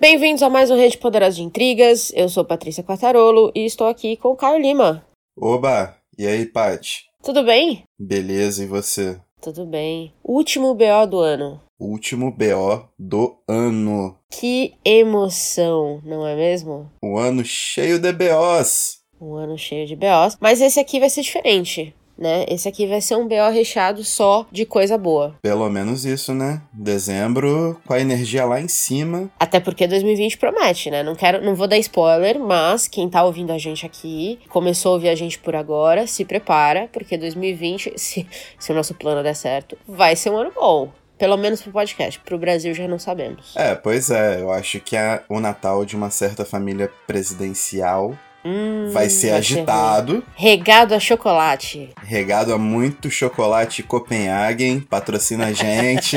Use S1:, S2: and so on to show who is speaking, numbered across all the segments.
S1: Bem-vindos a mais um Rede Poderosa de Intrigas. Eu sou Patrícia Quartarolo e estou aqui com o Caio Lima.
S2: Oba! E aí, Paty?
S1: Tudo bem?
S2: Beleza, e você?
S1: Tudo bem. Último BO do ano.
S2: Último BO do ano.
S1: Que emoção, não é mesmo?
S2: Um ano cheio de BOs.
S1: Um ano cheio de BOs. Mas esse aqui vai ser diferente né? Esse aqui vai ser um BO recheado só de coisa boa.
S2: Pelo menos isso, né? Dezembro com a energia lá em cima.
S1: Até porque 2020 promete, né? Não quero, não vou dar spoiler, mas quem tá ouvindo a gente aqui, começou a ouvir a gente por agora, se prepara, porque 2020, se, se o nosso plano der certo, vai ser um ano bom. Pelo menos pro podcast. Pro Brasil já não sabemos.
S2: É, pois é. Eu acho que é o Natal de uma certa família presidencial
S1: Hum,
S2: vai ser
S1: vai
S2: agitado.
S1: ruim. Regado a chocolate.
S2: regado a muito chocolate Copenhagen. Patrocina a gente.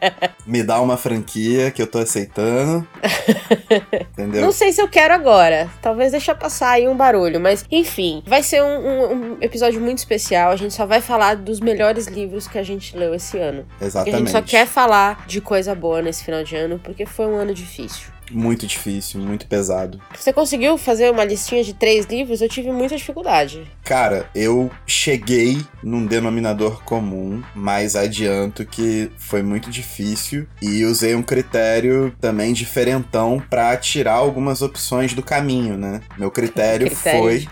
S2: Me dá uma franquia que eu tô aceitando. Entendeu?
S1: Não sei se eu quero agora. Talvez deixa passar aí um barulho. Mas, enfim, vai ser um, um- um episódio muito especial. A gente só vai falar dos melhores livros que a gente leu esse ano. E a
S2: Exatamente.
S1: gente só quer falar de coisa boa nesse final de ano, porque foi um ano difícil.
S2: Muito difícil, muito pesado.
S1: Você conseguiu fazer uma listinha de três livros? Eu tive muita dificuldade.
S2: Cara, eu cheguei num denominador comum, mas adianto que foi muito difícil e usei um critério também diferentão pra tirar algumas opções do caminho, né? Meu critério,
S1: Critério
S2: foi,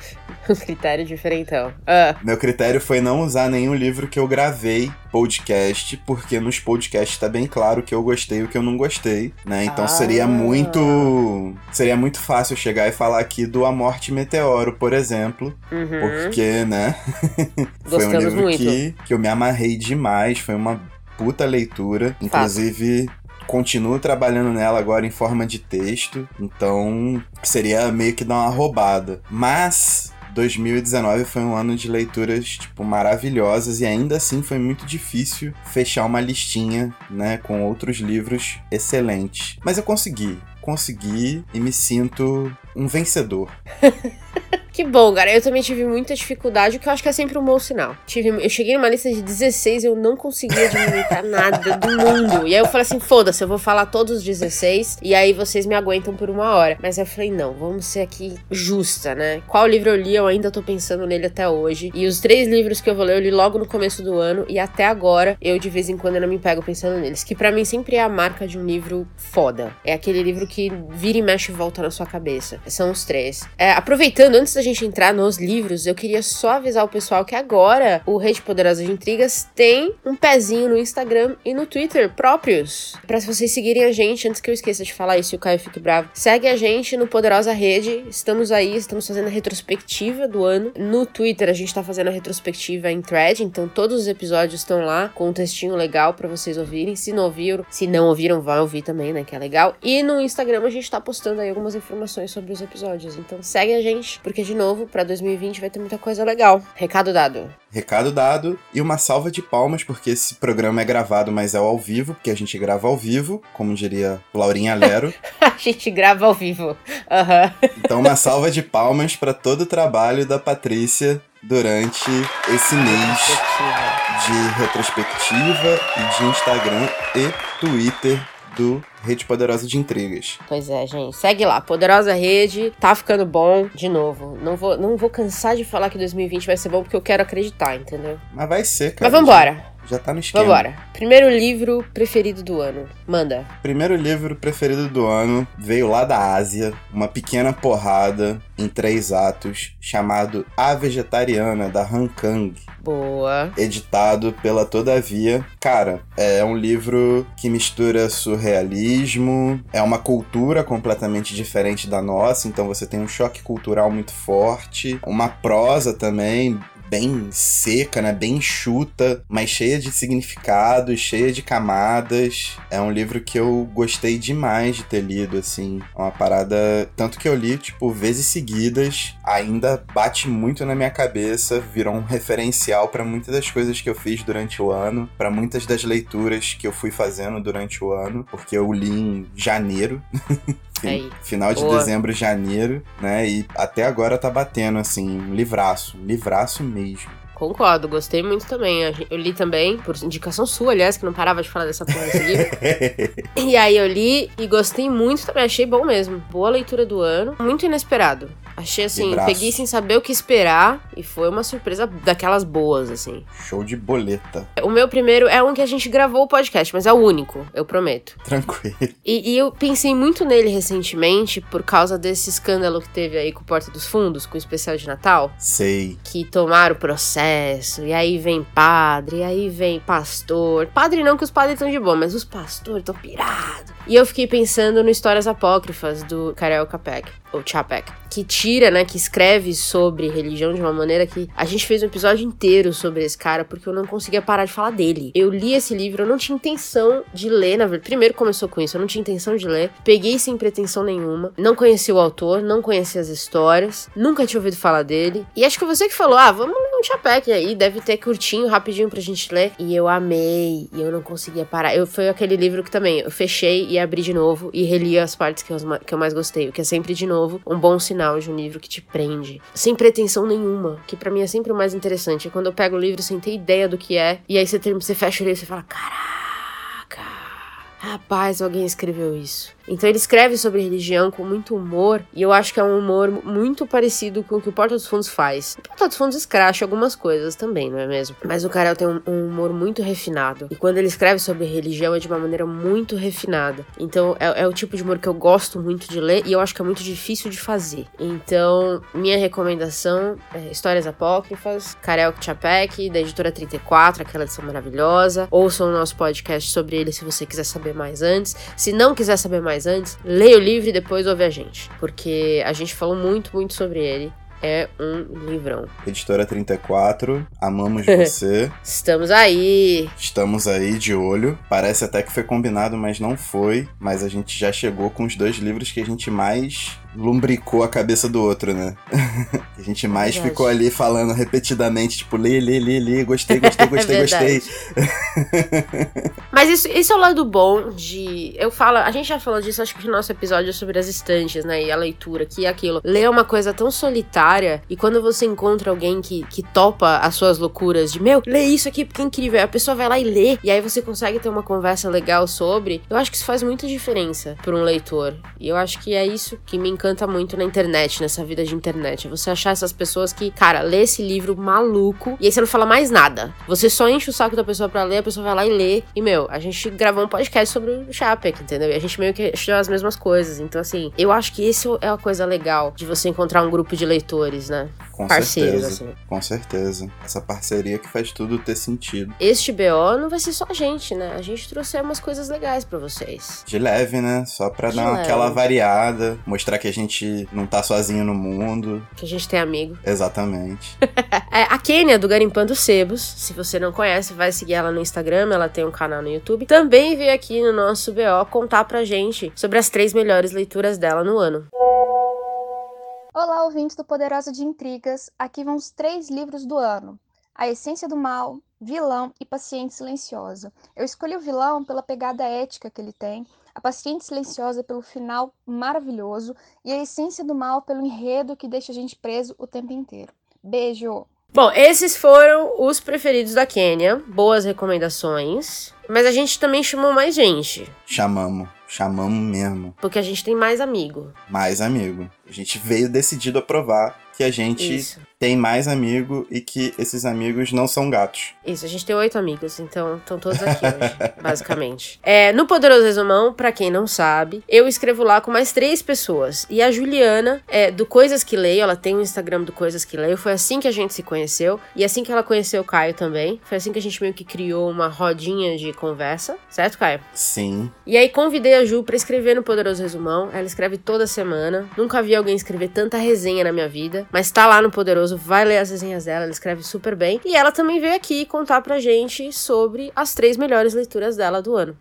S1: Um critério diferentão. Ah,
S2: meu critério foi não usar nenhum livro que eu gravei podcast, porque nos podcasts tá bem claro o que eu gostei e o que eu não gostei, né? Então
S1: Ah.
S2: seria muito seria muito fácil chegar e falar aqui do A Morte Meteoro, por exemplo,
S1: uhum.
S2: porque, né? foi um livro
S1: muito.
S2: que, que eu me amarrei demais. Foi uma puta leitura. Inclusive, continuo trabalhando nela agora em forma de texto. Então, seria meio que dar uma roubada. Mas. 2019 foi um ano de leituras, tipo, maravilhosas e ainda assim foi muito difícil fechar uma listinha, né, com outros livros excelentes. Mas eu consegui, consegui e me sinto um vencedor.
S1: Que bom, cara. Eu também tive muita dificuldade, o que eu acho que é sempre um bom sinal. Tive, eu cheguei numa lista de 16 e eu não conseguia diminuir nada do mundo. E aí eu falei assim: foda-se, eu vou falar todos os 16 e aí vocês me aguentam por uma hora. Mas eu falei: não, vamos ser aqui justa, né? Qual livro eu li? Eu ainda tô pensando nele até hoje. E os três livros que eu vou ler, eu li logo no começo do ano e até agora eu de vez em quando ainda me pego pensando neles. Que pra mim sempre é a marca de um livro foda. É aquele livro que vira e mexe e volta na sua cabeça. São os três. É, aproveitando, antes da gente entrar nos livros, eu queria só avisar o pessoal que agora o Rede Poderosa de Intrigas tem um pezinho no Instagram e no Twitter próprios. Pra vocês seguirem a gente, antes que eu esqueça de falar isso e o Caio fique bravo. Segue a gente no Poderosa Rede. Estamos aí, estamos fazendo a retrospectiva do ano. No Twitter a gente tá fazendo a retrospectiva em thread, então todos os episódios estão lá com um textinho legal pra vocês ouvirem. Se não ouviram, se não ouviram, vai ouvir também, né? Que é legal. E no Instagram a gente tá postando aí algumas informações sobre os episódios. Então segue a gente, porque de novo, pra 2020 vai ter muita coisa legal. Recado dado.
S2: Recado dado e uma salva de palmas, porque esse programa é gravado, mas é ao vivo, porque a gente grava ao vivo, como diria Laurinha Lero.
S1: a gente grava ao vivo. Aham.
S2: Então, uma salva de palmas para todo o trabalho da Patrícia durante esse mês de retrospectiva e de Instagram e Twitter do Rede Poderosa de Intrigas.
S1: Pois é, gente. Segue lá. Poderosa Rede. Tá ficando bom. De novo. Não vou, não vou cansar de falar que 2020 vai ser bom porque eu quero acreditar, entendeu?
S2: Mas vai ser, cara.
S1: Mas vambora.
S2: Já, tá no esquema.
S1: Vambora. Primeiro livro preferido do ano. Manda.
S2: Primeiro livro preferido do ano veio lá da Ásia, uma pequena porrada em três atos, chamado A Vegetariana, da Han Kang,
S1: Boa.
S2: editado pela Todavia. Cara, é um livro que mistura surrealismo, é uma cultura completamente diferente da nossa, então você tem um choque cultural muito forte, uma prosa também bem seca, né? Bem enxuta, mas cheia de significados, cheia de camadas. É um livro que eu gostei demais de ter lido, assim. É uma parada. Tanto que eu li, tipo, vezes seguidas. Ainda bate muito na minha cabeça, virou um referencial para muitas das coisas que eu fiz durante o ano, para muitas das leituras que eu fui fazendo durante o ano, porque eu li em janeiro.
S1: Aí.
S2: Final de
S1: Boa.
S2: dezembro, janeiro, né? E até agora tá batendo, assim, um livraço, um livraço mesmo.
S1: Concordo, gostei muito também. Eu li também, por indicação sua, aliás, que não parava de falar dessa porra desse livro. e aí eu li e gostei muito também, achei bom mesmo. Boa leitura do ano, muito inesperado. Achei assim, peguei sem saber o que esperar e foi uma surpresa daquelas boas, assim.
S2: Show de boleta.
S1: O meu primeiro é um que a gente gravou o podcast, mas é o único, eu prometo.
S2: Tranquilo.
S1: E, e eu pensei muito nele recentemente por causa desse escândalo que teve aí com Porta dos Fundos, com o especial de Natal.
S2: Sei.
S1: Que tomaram o processo, e aí vem padre, e aí vem pastor. Padre não, que os padres estão de boa, mas os pastores estão pirados. E eu fiquei pensando no Histórias Apócrifas do Karel Capek ou Chapek, que né, que escreve sobre religião de uma maneira que a gente fez um episódio inteiro sobre esse cara porque eu não conseguia parar de falar dele. Eu li esse livro, eu não tinha intenção de ler, na verdade. Primeiro começou com isso, eu não tinha intenção de ler. Peguei sem pretensão nenhuma. Não conhecia o autor, não conhecia as histórias, nunca tinha ouvido falar dele. E acho que você que falou: "Ah, vamos ler um Chapek aí, deve ter curtinho, rapidinho pra gente ler". E eu amei, e eu não conseguia parar. Eu foi aquele livro que também eu fechei e abri de novo e reli as partes que eu, que eu mais gostei, o que é sempre de novo, um bom sinal de um livro que te prende, sem pretensão nenhuma, que para mim é sempre o mais interessante. É quando eu pego o livro sem ter ideia do que é, e aí você, você fecha o livro e você fala, caraca, rapaz, alguém escreveu isso. Então ele escreve sobre religião com muito humor, e eu acho que é um humor muito parecido com o que o Porta dos Fundos faz. O Porta dos Fundos escracha algumas coisas também, não é mesmo? Mas o Carel tem um, um, humor muito refinado. E quando ele escreve sobre religião é de uma maneira muito refinada. Então é, é, o tipo de humor que eu gosto muito de ler e eu acho que é muito difícil de fazer. Então, minha recomendação é Histórias Apócrifas, Karel Chapek, da editora 34, aquela edição maravilhosa. Ouçam o nosso podcast sobre ele se você quiser saber mais antes. Se não quiser saber mais mais antes, leia o livro e depois ouve a gente. Porque a gente falou muito, muito sobre ele. É um livrão.
S2: Editora 34, amamos você.
S1: Estamos aí.
S2: Estamos aí de olho. Parece até que foi combinado, mas não foi. Mas a gente já chegou com os dois livros que a gente mais lumbricou a cabeça do outro, né? a gente mais ficou ali falando repetidamente, tipo, lê, lê, lê, lê, gostei, gostei, gostei, gostei.
S1: Mas isso, isso é o lado bom de. Eu falo, a gente já falou disso, acho que no nosso episódio sobre as estantes, né? E a leitura, que é aquilo. Ler é uma coisa tão solitária, e quando você encontra alguém que, que topa as suas loucuras de, meu, lê isso aqui porque é incrível, a pessoa vai lá e lê, e aí você consegue ter uma conversa legal sobre, eu acho que isso faz muita diferença para um leitor. E eu acho que é isso que me encanta muito na internet, nessa vida de internet. É você achar essas pessoas que, cara, lê esse livro maluco e aí você não fala mais nada. Você só enche o saco da pessoa pra ler, a pessoa vai lá e lê. E, meu, a gente gravou um podcast sobre o Chapek, entendeu? E a gente meio que achou as mesmas coisas. Então, assim, eu acho que isso é a coisa legal de você encontrar um grupo de leitores, né?
S2: Com Parceiros, certeza. Assim. Com certeza. Essa parceria que faz tudo ter sentido.
S1: Este BO não vai ser só a gente, né? A gente trouxe umas coisas legais para vocês.
S2: De leve, né? Só pra de dar leve. aquela variada, mostrar que a gente não tá sozinho no mundo.
S1: Que a gente tem amigo.
S2: Exatamente.
S1: é, a Kênia, do Garimpando Sebos, se você não conhece, vai seguir ela no Instagram, ela tem um canal no YouTube. Também veio aqui no nosso BO contar pra gente sobre as três melhores leituras dela no ano.
S3: Olá, ouvintes do Poderosa de Intrigas. Aqui vão os três livros do ano. A Essência do Mal, Vilão e Paciente Silenciosa. Eu escolhi o vilão pela pegada ética que ele tem, a Paciente Silenciosa pelo final maravilhoso e a Essência do Mal pelo enredo que deixa a gente preso o tempo inteiro. Beijo!
S1: Bom, esses foram os preferidos da Quênia. Boas recomendações. Mas a gente também chamou mais gente.
S2: Chamamos. Chamamos mesmo.
S1: Porque a gente tem mais amigo.
S2: Mais amigo. A gente veio decidido a provar que a gente Isso. tem mais amigo e que esses amigos não são gatos.
S1: Isso, a gente tem oito amigos, então estão todos aqui hoje, basicamente. É, no Poderoso Resumão, para quem não sabe, eu escrevo lá com mais três pessoas. E a Juliana, é, do Coisas que Leio, ela tem o um Instagram do Coisas que Leio, foi assim que a gente se conheceu. E assim que ela conheceu o Caio também. Foi assim que a gente meio que criou uma rodinha de conversa, certo, Caio?
S2: Sim.
S1: E aí convidei a Ju pra escrever no Poderoso Resumão. Ela escreve toda semana. Nunca vi alguém escrever tanta resenha na minha vida mas tá lá no Poderoso, vai ler as resenhas dela, ela escreve super bem. E ela também veio aqui contar pra gente sobre as três melhores leituras dela do ano.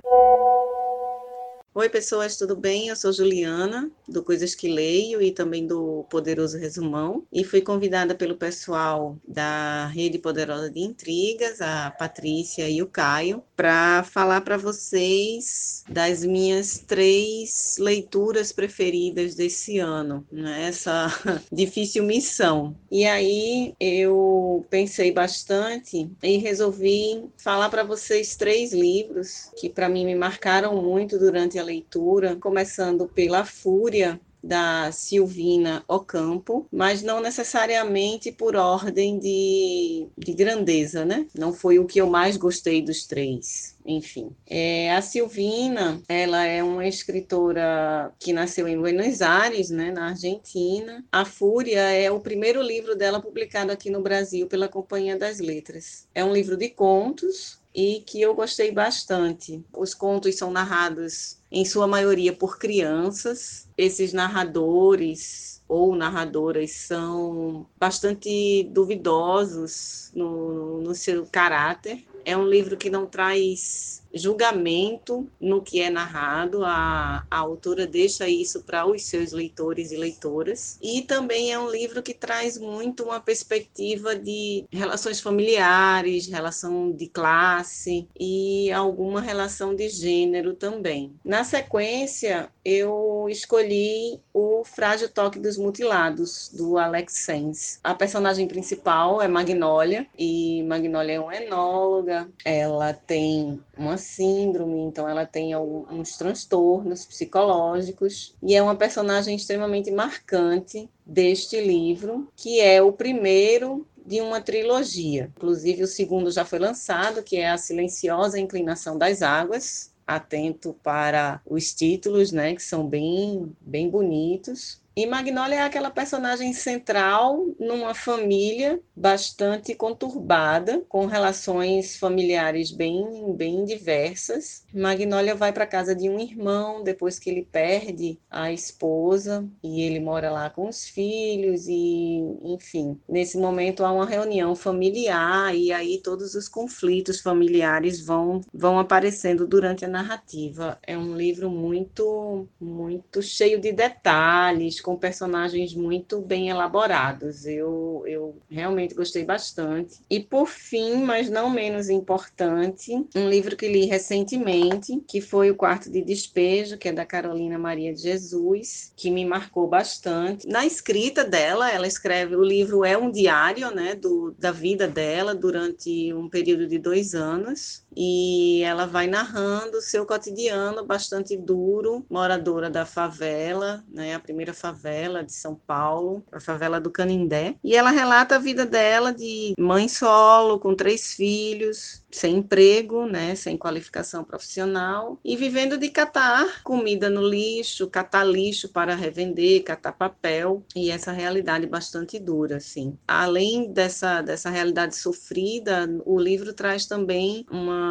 S4: Oi, pessoas, tudo bem? Eu sou Juliana, do Coisas que Leio e também do Poderoso Resumão, e fui convidada pelo pessoal da Rede Poderosa de Intrigas, a Patrícia e o Caio, para falar para vocês das minhas três leituras preferidas desse ano, né? essa difícil missão. E aí eu pensei bastante e resolvi falar para vocês três livros que para mim me marcaram muito durante a leitura, começando pela Fúria, da Silvina Ocampo, mas não necessariamente por ordem de, de grandeza, né? Não foi o que eu mais gostei dos três enfim. É, a Silvina, ela é uma escritora que nasceu em Buenos Aires, né, na Argentina. A Fúria é o primeiro livro dela publicado aqui no Brasil pela Companhia das Letras. É um livro de contos e que eu gostei bastante. Os contos são narrados, em sua maioria, por crianças. Esses narradores ou narradoras são bastante duvidosos no, no seu caráter. É um livro que não traz julgamento no que é narrado, a, a autora deixa isso para os seus leitores e leitoras. E também é um livro que traz muito uma perspectiva de relações familiares, relação de classe e alguma relação de gênero também. Na sequência, eu escolhi o Frágil Toque dos Mutilados, do Alex Sens. A personagem principal é Magnólia, e Magnólia é uma enóloga, ela tem uma síndrome, então ela tem alguns transtornos psicológicos e é uma personagem extremamente marcante deste livro, que é o primeiro de uma trilogia. Inclusive o segundo já foi lançado, que é A Silenciosa Inclinação das Águas. Atento para os títulos, né, que são bem bem bonitos. E Magnólia é aquela personagem central numa família bastante conturbada, com relações familiares bem, bem diversas. Magnólia vai para casa de um irmão depois que ele perde a esposa e ele mora lá com os filhos e, enfim, nesse momento há uma reunião familiar e aí todos os conflitos familiares vão vão aparecendo durante a narrativa. É um livro muito muito cheio de detalhes com personagens muito bem elaborados. Eu, eu realmente gostei bastante. E por fim, mas não menos importante, um livro que li recentemente, que foi O Quarto de Despejo, que é da Carolina Maria de Jesus, que me marcou bastante. Na escrita dela, ela escreve o livro é um diário, né, do, da vida dela durante um período de dois anos e ela vai narrando seu cotidiano bastante duro, moradora da favela, né, a primeira favela de São Paulo, a favela do Canindé, e ela relata a vida dela de mãe solo, com três filhos, sem emprego, né, sem qualificação profissional e vivendo de catar comida no lixo, catar lixo para revender, catar papel e essa realidade bastante dura, assim. Além dessa dessa realidade sofrida, o livro traz também uma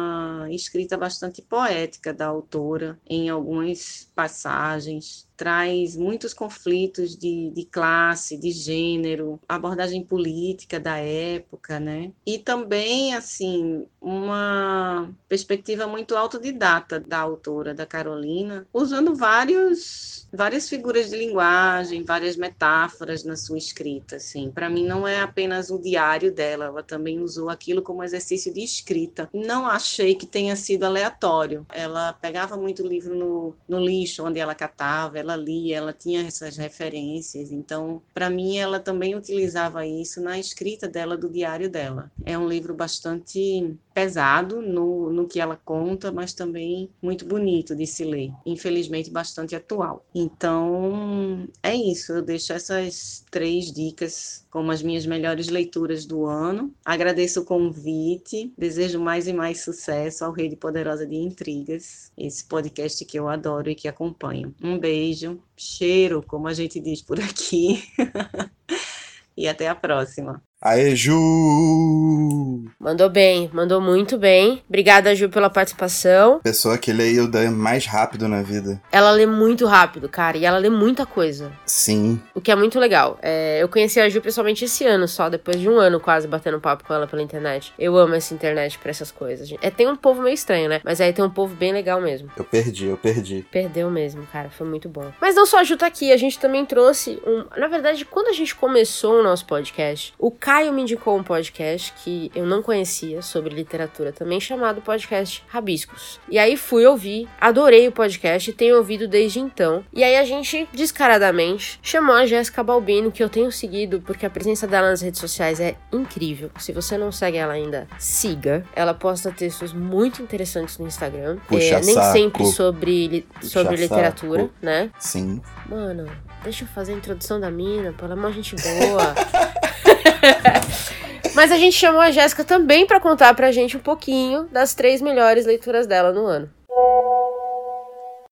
S4: escrita bastante poética da autora em algumas passagens traz muitos conflitos de, de classe, de gênero, abordagem política da época, né? E também, assim, uma perspectiva muito autodidata da autora, da Carolina, usando vários, várias figuras de linguagem, várias metáforas na sua escrita, assim. Para mim não é apenas o diário dela, ela também usou aquilo como exercício de escrita. Não achei que tenha sido aleatório. Ela pegava muito livro no, no lixo, onde ela catava, ela lia, ela tinha essas referências. Então, para mim, ela também utilizava isso na escrita dela, do diário dela. É um livro bastante pesado no, no que ela conta, mas também muito bonito de se ler. Infelizmente, bastante atual. Então, é isso. Eu deixo essas três dicas como as minhas melhores leituras do ano. Agradeço o convite, desejo mais e mais sucesso ao Rede Poderosa de Intrigas, esse podcast que eu adoro e que acompanho. Um beijo, cheiro, como a gente diz por aqui, e até a próxima.
S2: Aê, Ju!
S1: Mandou bem, mandou muito bem. Obrigada, Ju, pela participação.
S2: Pessoa que lê Hilda mais rápido na vida.
S1: Ela lê muito rápido, cara, e ela lê muita coisa.
S2: Sim.
S1: O que é muito legal. É, eu conheci a Ju pessoalmente esse ano só, depois de um ano quase batendo papo com ela pela internet. Eu amo essa internet pra essas coisas. É, tem um povo meio estranho, né? Mas aí tem um povo bem legal mesmo.
S2: Eu perdi, eu perdi.
S1: Perdeu mesmo, cara. Foi muito bom. Mas não só a Ju tá aqui, a gente também trouxe um. Na verdade, quando a gente começou o nosso podcast, o Caio me indicou um podcast que eu não conhecia sobre literatura também, chamado Podcast Rabiscos. E aí fui ouvir, adorei o podcast e tenho ouvido desde então. E aí a gente, descaradamente, chamou a Jéssica Balbino, que eu tenho seguido, porque a presença dela nas redes sociais é incrível. Se você não segue ela ainda, siga. Ela posta textos muito interessantes no Instagram.
S2: Puxa
S1: é, nem
S2: saco.
S1: sempre sobre, li-
S2: Puxa
S1: sobre literatura,
S2: saco.
S1: né?
S2: Sim.
S1: Mano, deixa eu fazer a introdução da mina, pelo amor de gente boa. Mas a gente chamou a Jéssica também pra contar pra gente um pouquinho das três melhores leituras dela no ano.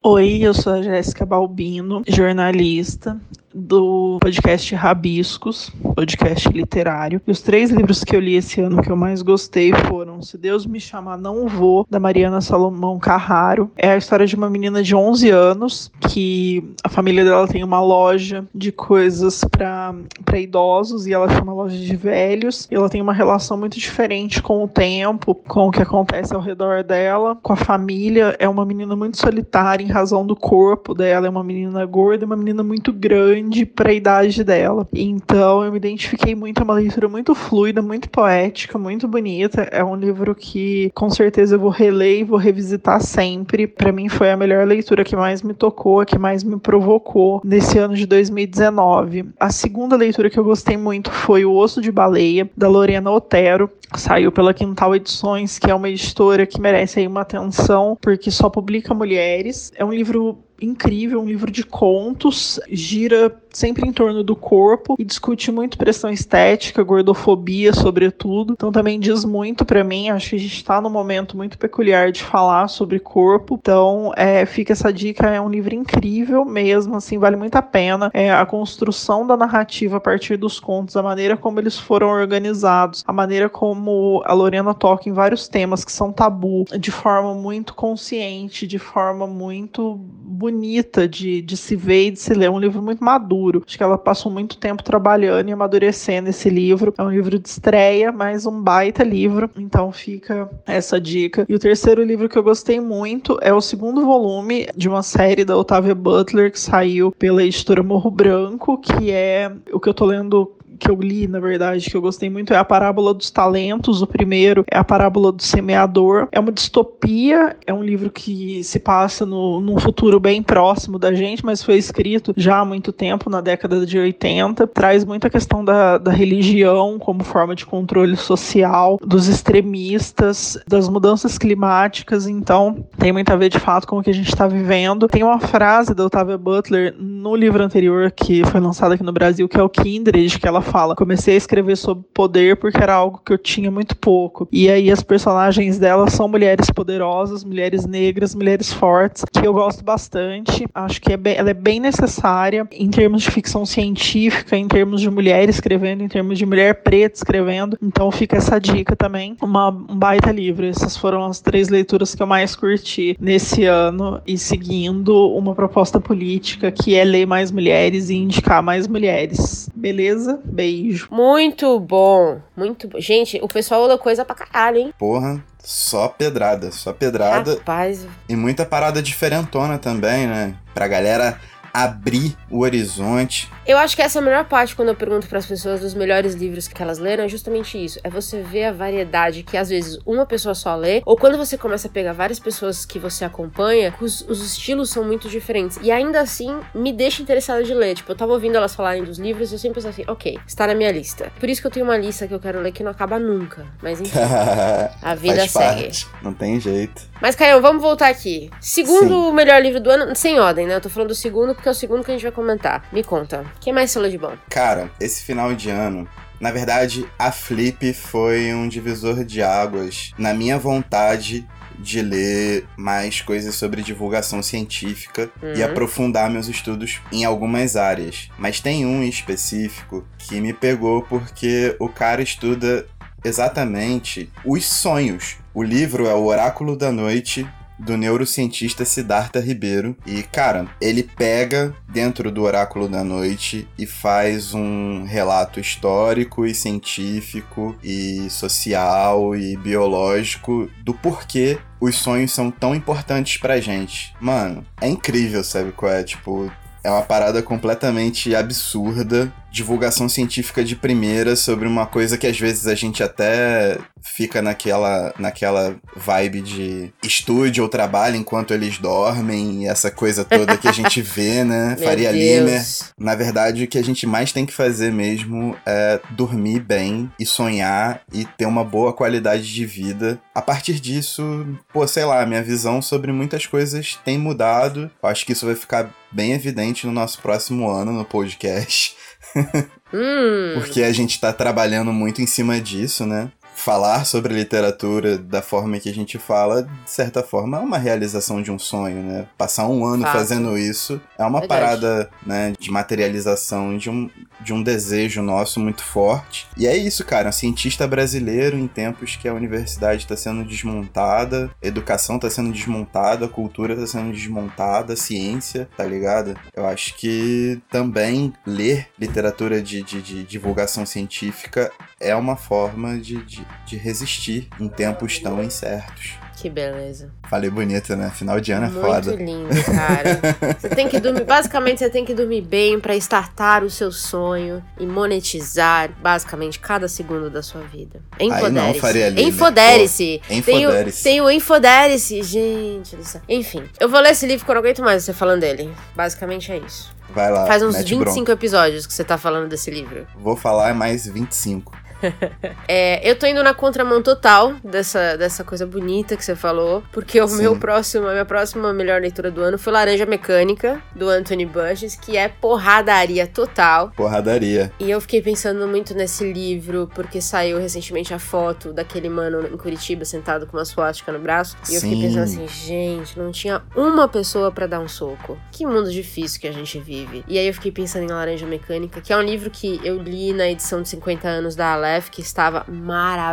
S5: Oi, eu sou a Jéssica Balbino, jornalista do podcast Rabiscos, podcast literário. E os três livros que eu li esse ano que eu mais gostei foram Se Deus Me Chamar Não Vou, da Mariana Salomão Carraro. É a história de uma menina de 11 anos que a família dela tem uma loja de coisas para idosos e ela chama loja de velhos. E ela tem uma relação muito diferente com o tempo, com o que acontece ao redor dela, com a família. É uma menina muito solitária em razão do corpo dela, é uma menina gorda, uma menina muito grande para a idade dela. Então eu me identifiquei muito, é uma leitura muito fluida, muito poética, muito bonita. É um livro que com certeza eu vou reler e vou revisitar sempre. Para mim foi a melhor leitura que mais me tocou, a que mais me provocou nesse ano de 2019. A segunda leitura que eu gostei muito foi O Osso de Baleia, da Lorena Otero. Saiu pela Quintal Edições, que é uma editora que merece aí uma atenção, porque só publica mulheres. É um livro incrível, um livro de contos, gira sempre em torno do corpo e discute muito pressão estética, gordofobia, sobretudo. Então também diz muito para mim, acho que a gente está num momento muito peculiar de falar sobre corpo. Então é, fica essa dica, é um livro incrível mesmo, assim, vale muito a pena. É, a construção da narrativa a partir dos contos, a maneira como eles foram organizados, a maneira como a Lorena toca em vários temas que são tabu, de forma muito consciente, de forma muito bonita de, de se ver e de se ler. É um livro muito maduro. Acho que ela passou muito tempo trabalhando e amadurecendo esse livro. É um livro de estreia, mas um baita livro. Então fica essa dica. E o terceiro livro que eu gostei muito é o segundo volume de uma série da Otávia Butler que saiu pela editora Morro Branco, que é o que eu tô lendo que eu li, na verdade, que eu gostei muito é a Parábola dos Talentos. O primeiro é a Parábola do Semeador. É uma distopia, é um livro que se passa no, num futuro bem próximo da gente, mas foi escrito já há muito tempo, na década de 80. Traz muita questão da, da religião como forma de controle social, dos extremistas, das mudanças climáticas. Então, tem muito a ver de fato com o que a gente está vivendo. Tem uma frase da Octavia Butler no livro anterior que foi lançado aqui no Brasil, que é o Kindred, que ela fala: comecei a escrever sobre poder porque era algo que eu tinha muito pouco. E aí as personagens dela são mulheres poderosas, mulheres negras, mulheres fortes, que eu gosto bastante. Acho que é bem, ela é bem necessária em termos de ficção científica, em termos de mulher escrevendo, em termos de mulher preta escrevendo. Então fica essa dica também. Uma, um baita livro. Essas foram as três leituras que eu mais curti nesse ano e seguindo uma proposta política que é ler mais mulheres e indicar mais mulheres. Beleza? Beijo.
S1: Muito bom, muito bom. Gente, o pessoal olha coisa pra caralho, hein?
S2: Porra, só pedrada, só pedrada.
S1: Rapaz,
S2: E muita parada diferentona também, né? Pra galera abrir o horizonte.
S1: Eu acho que essa é a melhor parte quando eu pergunto para as pessoas dos melhores livros que elas leram, é justamente isso. É você ver a variedade que às vezes uma pessoa só lê, ou quando você começa a pegar várias pessoas que você acompanha, os, os estilos são muito diferentes. E ainda assim, me deixa interessada de ler. Tipo, eu tava ouvindo elas falarem dos livros e eu sempre penso assim, ok, está na minha lista. Por isso que eu tenho uma lista que eu quero ler que não acaba nunca. Mas enfim, a vida segue.
S2: não tem jeito.
S1: Mas, Caio, vamos voltar aqui. Segundo
S2: Sim.
S1: o melhor livro do ano, sem ordem, né? Eu tô falando do segundo porque é o segundo que a gente vai comentar. Me conta. O que mais falou de bom?
S2: Cara, esse final de ano, na verdade, a Flip foi um divisor de águas na minha vontade de ler mais coisas sobre divulgação científica e
S1: Uhum.
S2: aprofundar meus estudos em algumas áreas. Mas tem um em específico que me pegou porque o cara estuda exatamente os sonhos. O livro é O Oráculo da Noite. Do neurocientista Siddhartha Ribeiro. E, cara, ele pega dentro do Oráculo da Noite e faz um relato histórico e científico e social e biológico do porquê os sonhos são tão importantes pra gente. Mano, é incrível, sabe qual é? Tipo, é uma parada completamente absurda. Divulgação científica de primeira sobre uma coisa que às vezes a gente até fica naquela, naquela vibe de estude ou trabalho enquanto eles dormem, e essa coisa toda que a gente vê, né? Faria. Limer. Na verdade, o que a gente mais tem que fazer mesmo é dormir bem e sonhar e ter uma boa qualidade de vida. A partir disso, pô, sei lá, minha visão sobre muitas coisas tem mudado. Eu acho que isso vai ficar bem evidente no nosso próximo ano no podcast,
S1: Hum.
S2: porque a gente tá trabalhando muito em cima disso, né? Falar sobre literatura da forma que a gente fala, de certa forma, é uma realização de um sonho, né? Passar um ano
S1: Fato.
S2: fazendo isso é uma
S1: Verdade.
S2: parada, né, de materialização de um, de um desejo nosso muito forte. E é isso, cara. Um cientista brasileiro em tempos que a universidade está sendo desmontada, educação está sendo desmontada, cultura está sendo desmontada, ciência, tá ligado? Eu acho que também ler literatura de, de, de divulgação científica é uma forma de, de, de resistir em tempos tão incertos.
S1: Que beleza.
S2: Falei bonito, né? Final de ano é
S1: Muito
S2: foda.
S1: lindo, cara. Você tem que dormir. Basicamente, você tem que dormir bem pra startar o seu sonho e monetizar, basicamente, cada segundo da sua vida.
S2: Faria Lima.
S1: Infodere-se.
S2: Pô,
S1: Tem o, o Infodere-se, gente do céu. Enfim, eu vou ler esse livro que eu não aguento mais você falando dele. Basicamente é isso.
S2: Vai lá,
S1: Faz uns
S2: mete
S1: 25
S2: bronca.
S1: episódios que você tá falando desse livro.
S2: Vou falar mais 25.
S1: É, eu tô indo na contramão total dessa, dessa coisa bonita que você falou, porque o
S2: Sim.
S1: meu próximo, a minha próxima melhor leitura do ano foi Laranja Mecânica, do Anthony Burgess, que é porradaria total.
S2: Porradaria.
S1: E eu fiquei pensando muito nesse livro, porque saiu recentemente a foto daquele mano em Curitiba sentado com uma suástica no braço. E eu fiquei
S2: Sim.
S1: pensando assim, gente, não tinha uma pessoa pra dar um soco. Que mundo difícil que a gente vive. E aí eu fiquei pensando em Laranja Mecânica, que é um livro que eu li na edição de 50 anos da Que estava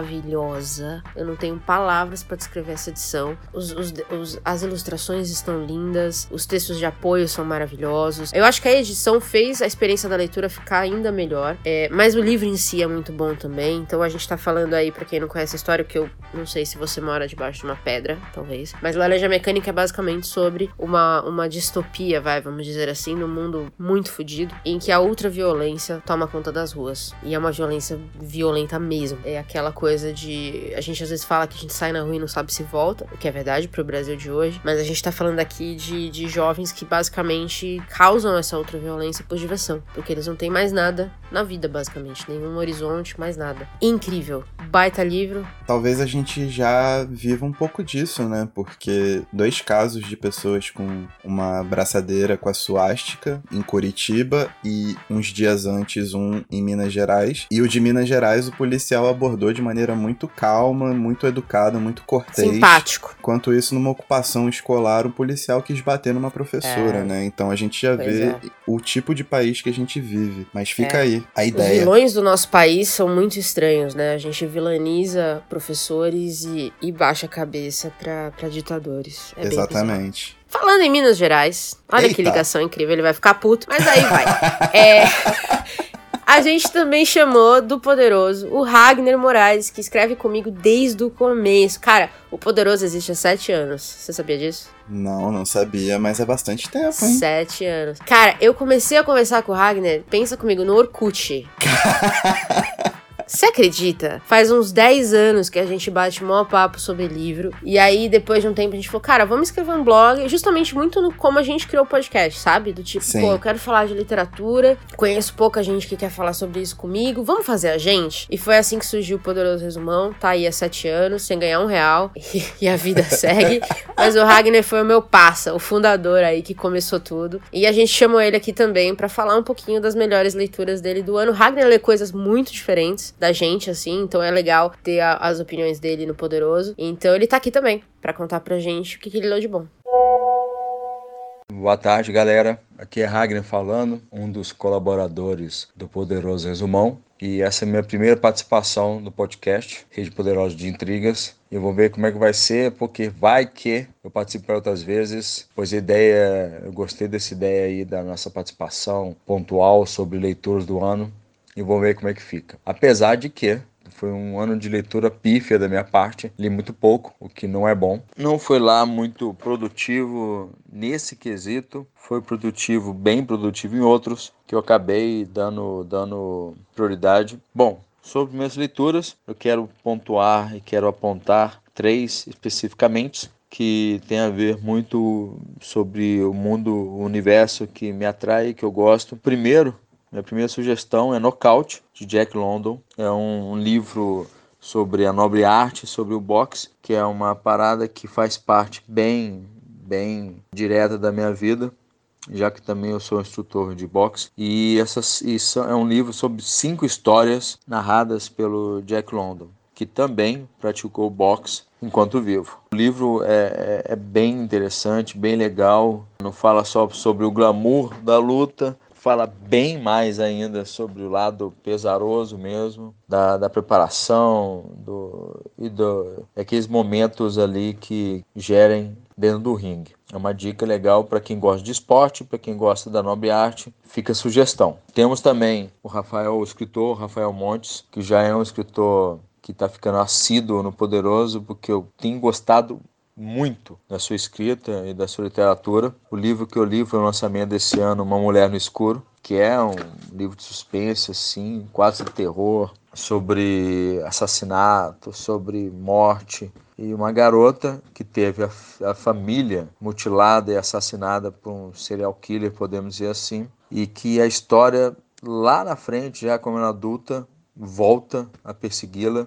S1: maravilhosa. Eu não tenho palavras pra descrever essa edição. Os- os- os- as ilustrações estão lindas, os textos de apoio são maravilhosos. Eu acho que a edição fez a experiência da leitura ficar ainda melhor. É, mas o livro em si é muito bom também. Então a gente tá falando aí, pra quem não conhece a história, que eu não sei se você mora debaixo de uma pedra, talvez. Mas Laranja Mecânica é basicamente sobre uma, uma distopia, vai, vamos dizer assim, num mundo muito fodido, em que a ultraviolência toma conta das ruas. E é uma violência violenta mesmo. É aquela coisa de. A gente às vezes fala que a gente sai na rua e não sabe se volta, o que é verdade pro Brasil de hoje. Mas a gente tá falando aqui de, de jovens que basicamente causam essa ultraviolência por diversão. Porque eles não têm mais nada na vida, basicamente. Nenhum horizonte, mais nada. Incrível. Baita livro.
S2: Talvez a gente já viva um pouco disso, né? Porque dois casos de pessoas com uma braçadeira com a suástica em Curitiba e uns dias antes um em Minas Gerais. E o de Minas Gerais o policial abordou de maneira muito calma, muito educada, muito cortês.
S1: Simpático.
S2: Enquanto isso, numa ocupação escolar, o policial quis bater numa professora,
S1: É.
S2: né? Então a gente já
S1: Pois
S2: vê
S1: é.
S2: o tipo de país que a gente vive. Mas fica
S1: É.
S2: aí a
S1: Os
S2: ideia.
S1: vilões do nosso país são muito estranhos, né? A gente vilaniza professores e, e baixa a cabeça pra, pra ditadores. É.
S2: Exatamente.
S1: Falando em Minas Gerais, olha que
S2: Eita.
S1: ligação incrível, ele vai ficar puto, mas aí vai. É, a gente também chamou do Poderoso o Ragnar Moraes, que escreve comigo desde o começo. Cara, o Poderoso existe há sete anos. Você sabia disso?
S2: Não, não sabia, mas é bastante tempo, hein?
S1: Sete anos. Cara, eu comecei a conversar com o Ragnar, pensa comigo, no Orkut. Você acredita? Faz uns 10 anos que a gente bate mó papo sobre livro. E aí, depois de um tempo, a gente falou, cara, vamos escrever um blog. Justamente muito no como a gente criou o podcast, sabe? Do tipo,
S2: Sim.
S1: pô, eu quero falar de literatura. Conheço pouca gente que quer falar sobre isso comigo. Vamos fazer a gente? E foi assim que surgiu o Poderoso Resumão. Tá aí há 7 anos, sem ganhar um real. E, a vida segue. Mas o Ragnar foi o meu passa, o fundador aí que começou tudo. E a gente chamou ele aqui também pra falar um pouquinho das melhores leituras dele do ano. O Ragnar lê coisas muito diferentes. Da gente, assim. Então é legal ter a, as opiniões dele no Poderoso. Então ele tá aqui também para contar pra gente o que, que ele leu de bom.
S6: Boa tarde, galera. Aqui é Ragnar falando, um dos colaboradores do Poderoso Resumão. E essa é a minha primeira participação no podcast Rede Poderosa de Intrigas. Eu vou ver como é que vai ser, porque vai que eu participo outras vezes, pois a ideia, eu gostei dessa ideia aí da nossa participação pontual sobre leituras do ano e vou ver como é que fica. Apesar de que foi um ano de leitura pífia da minha parte, li muito pouco, o que não é bom. Não foi lá muito produtivo nesse quesito, foi produtivo, bem produtivo em outros, que eu acabei dando, dando prioridade. Bom, sobre minhas leituras, eu quero pontuar e quero apontar três especificamente que tem a ver muito sobre o mundo, o universo que me atrai, que eu gosto. Primeiro, minha primeira sugestão é Knockout, de Jack London. É um, livro sobre a nobre arte, sobre o boxe, que é uma parada que faz parte bem, bem direta da minha vida, já que também eu sou instrutor de boxe. E essas, isso é um livro sobre cinco histórias narradas pelo Jack London, que também praticou boxe enquanto vivo. O livro é, é, é, bem interessante, bem legal. Não fala só sobre o glamour da luta, fala bem mais ainda sobre o lado pesaroso mesmo, da, da preparação do, e do, aqueles momentos ali que gerem dentro do ringue. É uma dica legal para quem gosta de esporte, para quem gosta da nobre arte, fica a sugestão. Temos também o Rafael, o escritor Rafael Montes, que já é um escritor que está ficando assíduo no Poderoso, porque eu tenho gostado muito da sua escrita e da sua literatura. O livro que eu li foi o lançamento desse ano, Uma Mulher no Escuro, que é um livro de suspense, assim, quase terror, sobre assassinato, sobre morte. E uma garota que teve a, a família mutilada e assassinada por um serial killer, podemos dizer assim, e que a história lá na frente, já como adulta, volta a persegui-la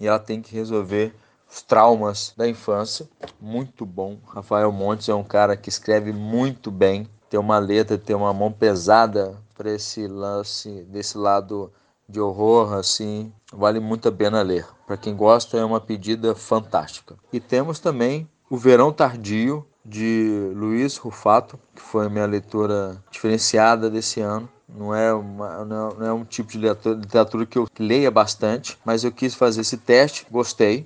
S6: e ela tem que resolver os traumas da infância. Muito bom. Rafael Montes é um cara que escreve muito bem, tem uma letra, tem uma mão pesada para esse lance desse lado de horror assim, vale muito a pena ler. Para quem gosta é uma pedida fantástica. E temos também O Verão Tardio de Luiz Rufato, que foi a minha leitura diferenciada desse ano. Não é, uma, não é um tipo de literatura que eu leia bastante, mas eu quis fazer esse teste, gostei.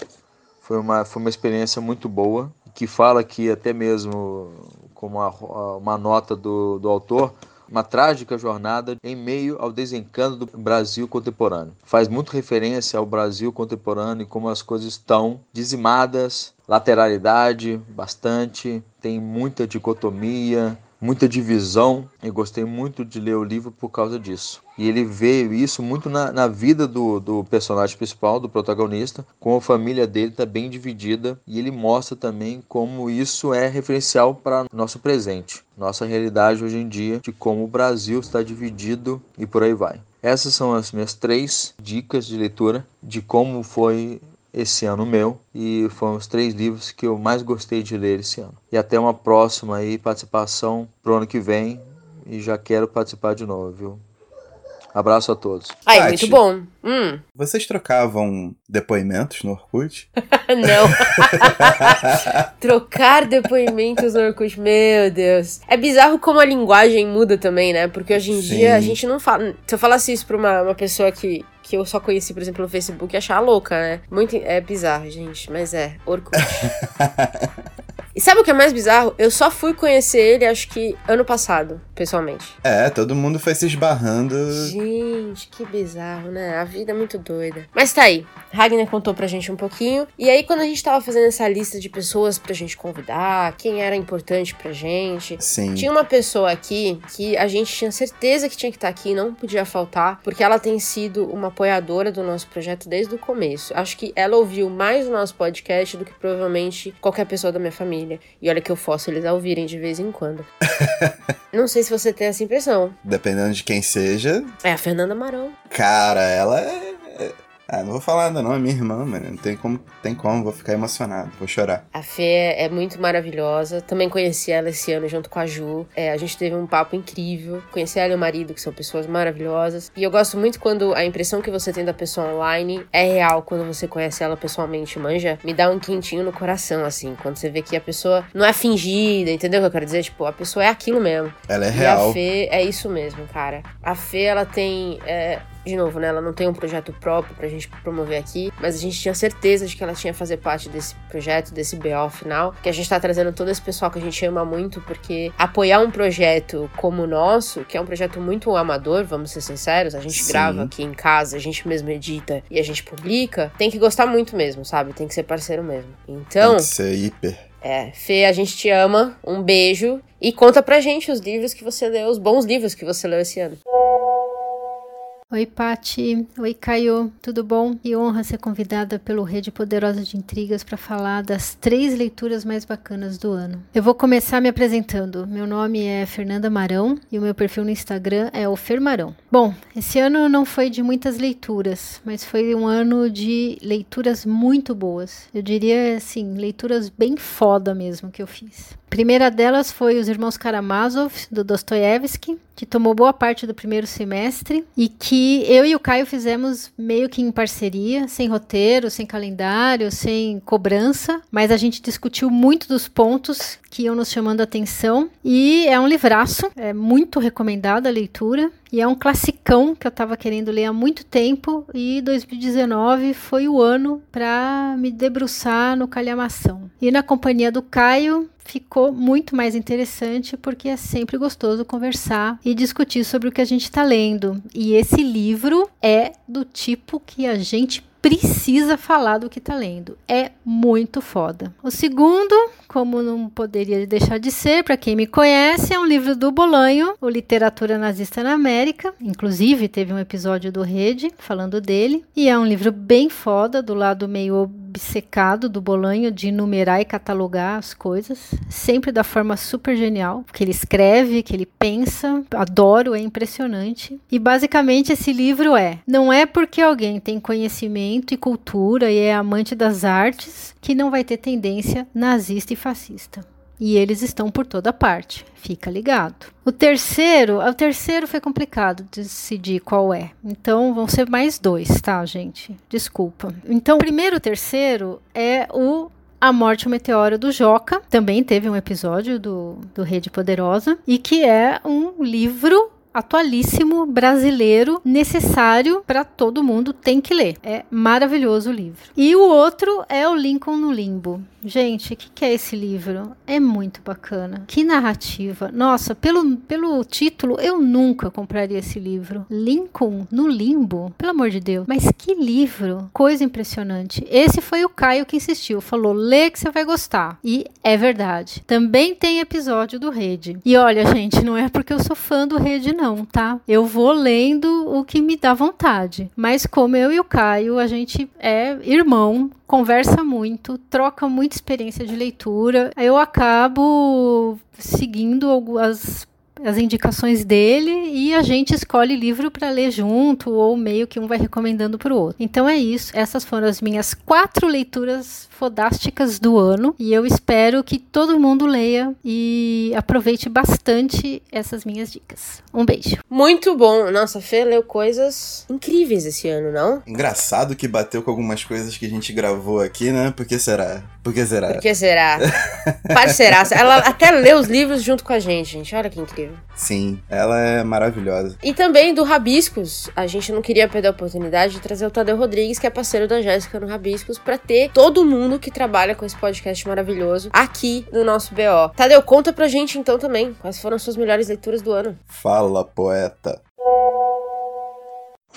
S6: Foi uma, foi uma experiência muito boa, que fala que até mesmo como uma, uma nota do, do autor, uma trágica jornada em meio ao desencanto do Brasil contemporâneo. Faz muito referência ao Brasil contemporâneo e como as coisas estão dizimadas, lateralidade bastante, tem muita dicotomia, muita divisão e gostei muito de ler o livro por causa disso. E ele vê isso muito na, na vida do, do personagem principal, do protagonista, com a família dele está bem dividida e ele mostra também como isso é referencial para nosso presente, nossa realidade hoje em dia, de como o Brasil está dividido e por aí vai. Essas são as minhas três dicas de leitura de como foi esse ano meu e foram os três livros que eu mais gostei de ler esse ano. E até uma próxima aí participação pro ano que vem e já quero participar de novo, viu? Abraço a todos.
S1: Ai, Tati, muito bom. Hum.
S2: Vocês trocavam depoimentos no Orkut?
S1: Não. Trocar depoimentos no Orkut, meu Deus. É bizarro como a linguagem muda também, né? Porque hoje em Sim. dia a gente não fala. Se eu falasse isso pra uma, uma pessoa que que eu só conheci, por exemplo, no Facebook, achar louca, né? Muito é bizarro, gente, mas é Orkut. E sabe o que é mais bizarro? Eu só fui conhecer ele, acho que ano passado, pessoalmente.
S2: É, todo mundo foi se esbarrando.
S1: Gente, que bizarro, né? A vida é muito doida. Mas tá aí. Ragnar contou pra gente um pouquinho. E aí, quando a gente tava fazendo essa lista de pessoas pra gente convidar, quem era importante pra gente,
S2: Sim.
S1: tinha uma pessoa aqui que a gente tinha certeza que tinha que estar tá aqui, não podia faltar, porque ela tem sido uma apoiadora do nosso projeto desde o começo. Acho que ela ouviu mais o nosso podcast do que provavelmente qualquer pessoa da minha família. E olha que eu faço eles a ouvirem de vez em quando. Não sei se você tem essa impressão.
S2: Dependendo de quem seja.
S1: É a Fernanda Marão.
S2: Cara, ela é. Ah, não vou falar nada não, é minha irmã, mano. Não tem como, tem como, vou ficar emocionado, vou chorar.
S1: A Fê é muito maravilhosa. Também conheci ela esse ano junto com a Ju. É, a gente teve um papo incrível. Conheci ela e o marido, que são pessoas maravilhosas. E eu gosto muito quando a impressão que você tem da pessoa online é real quando você conhece ela pessoalmente, manja. Me dá um quentinho no coração, assim. Quando você vê que a pessoa não é fingida, entendeu o que eu quero dizer? Tipo, a pessoa é aquilo mesmo.
S2: Ela é
S1: E
S2: real.
S1: a Fê é isso mesmo, cara. A Fê, ela tem. é, de novo, né? Ela não tem um projeto próprio pra gente promover aqui, mas a gente tinha certeza de que ela tinha que fazer parte desse projeto, desse BO final, que a gente tá trazendo todo esse pessoal que a gente ama muito, porque apoiar um projeto como o nosso, que é um projeto muito amador, vamos ser sinceros, a gente
S2: Sim.
S1: grava aqui em casa, a gente mesmo edita e a gente publica, tem que gostar muito mesmo, sabe? Tem que ser parceiro mesmo. Então,
S2: Tem que ser hiper.
S1: é, Fê, a gente te ama, um beijo e conta pra gente os livros que você leu, os bons livros que você leu esse ano.
S7: Oi, Pati. Oi, Caio. Tudo bom? Que honra ser convidada pelo Rede Poderosa de Intrigas para falar das três leituras mais bacanas do ano. Eu vou começar me apresentando. Meu nome é Fernanda Marão e o meu perfil no Instagram é o Fermarão. Bom, esse ano não foi de muitas leituras, mas foi um ano de leituras muito boas. Eu diria assim, leituras bem foda mesmo que eu fiz. Primeira delas foi Os Irmãos Karamazov, do Dostoiévski, que tomou boa parte do primeiro semestre e que eu e o Caio fizemos meio que em parceria, sem roteiro, sem calendário, sem cobrança, mas a gente discutiu muito dos pontos que iam nos chamando a atenção e é um livraço, é muito recomendada a leitura e é um classicão que eu estava querendo ler há muito tempo e 2019 foi o ano para me debruçar no calhamação. E na companhia do Caio ficou muito mais interessante porque é sempre gostoso conversar e discutir sobre o que a gente está lendo. E esse livro é do tipo que a gente precisa falar do que tá lendo. É muito foda. O segundo, como não poderia deixar de ser, para quem me conhece, é um livro do Bolanho, o Literatura Nazista na América. Inclusive, teve um episódio do Rede falando dele. E é um livro bem foda, do lado meio obcecado do Bolanho, de numerar e catalogar as coisas. Sempre da forma super genial. Que ele escreve, que ele pensa. Adoro, é impressionante. E basicamente esse livro é: não é porque alguém tem conhecimento e cultura e é amante das artes que não vai ter tendência nazista e fascista. E eles estão por toda parte. Fica ligado. O terceiro, o terceiro foi complicado de decidir qual é. Então vão ser mais dois, tá, gente? Desculpa. Então, o primeiro terceiro é o a Morte o Meteoro do Joca. Também teve um episódio do, do Rede Poderosa. E que é um livro atualíssimo brasileiro necessário para todo mundo tem que ler. É maravilhoso o livro. E o outro é o Lincoln no Limbo. Gente, o que, que é esse livro? É muito bacana. Que narrativa. Nossa, pelo, pelo título, eu nunca compraria esse livro. Lincoln no Limbo? Pelo amor de Deus. Mas que livro. Coisa impressionante. Esse foi o Caio que insistiu. Falou, lê que você vai gostar. E é verdade. Também tem episódio do Rede. E olha, gente, não é porque eu sou fã do Rede, não, tá? Eu vou lendo o que me dá vontade. Mas como eu e o Caio, a gente é irmão, conversa muito, troca muita experiência de leitura. Eu acabo seguindo as as indicações dele e a gente escolhe livro para ler junto ou meio que um vai recomendando para o outro. Então é isso. Essas foram as minhas quatro leituras fodásticas do ano e eu espero que todo mundo leia e aproveite bastante essas minhas dicas. Um beijo.
S1: Muito bom. Nossa, a Fê leu coisas incríveis esse ano, não?
S2: Engraçado que bateu com algumas coisas que a gente gravou aqui, né? Por que será? Por que será?
S1: Por que será? Parceiraça. Ela até lê os livros junto com a gente, gente. Olha que incrível.
S2: Sim, ela é maravilhosa.
S1: E também do Rabiscos. A gente não queria perder a oportunidade de trazer o Tadeu Rodrigues, que é parceiro da Jéssica no Rabiscos, pra ter todo mundo que trabalha com esse podcast maravilhoso aqui no nosso BO. Tadeu, conta pra gente então também quais foram as suas melhores leituras do ano.
S2: Fala, poeta.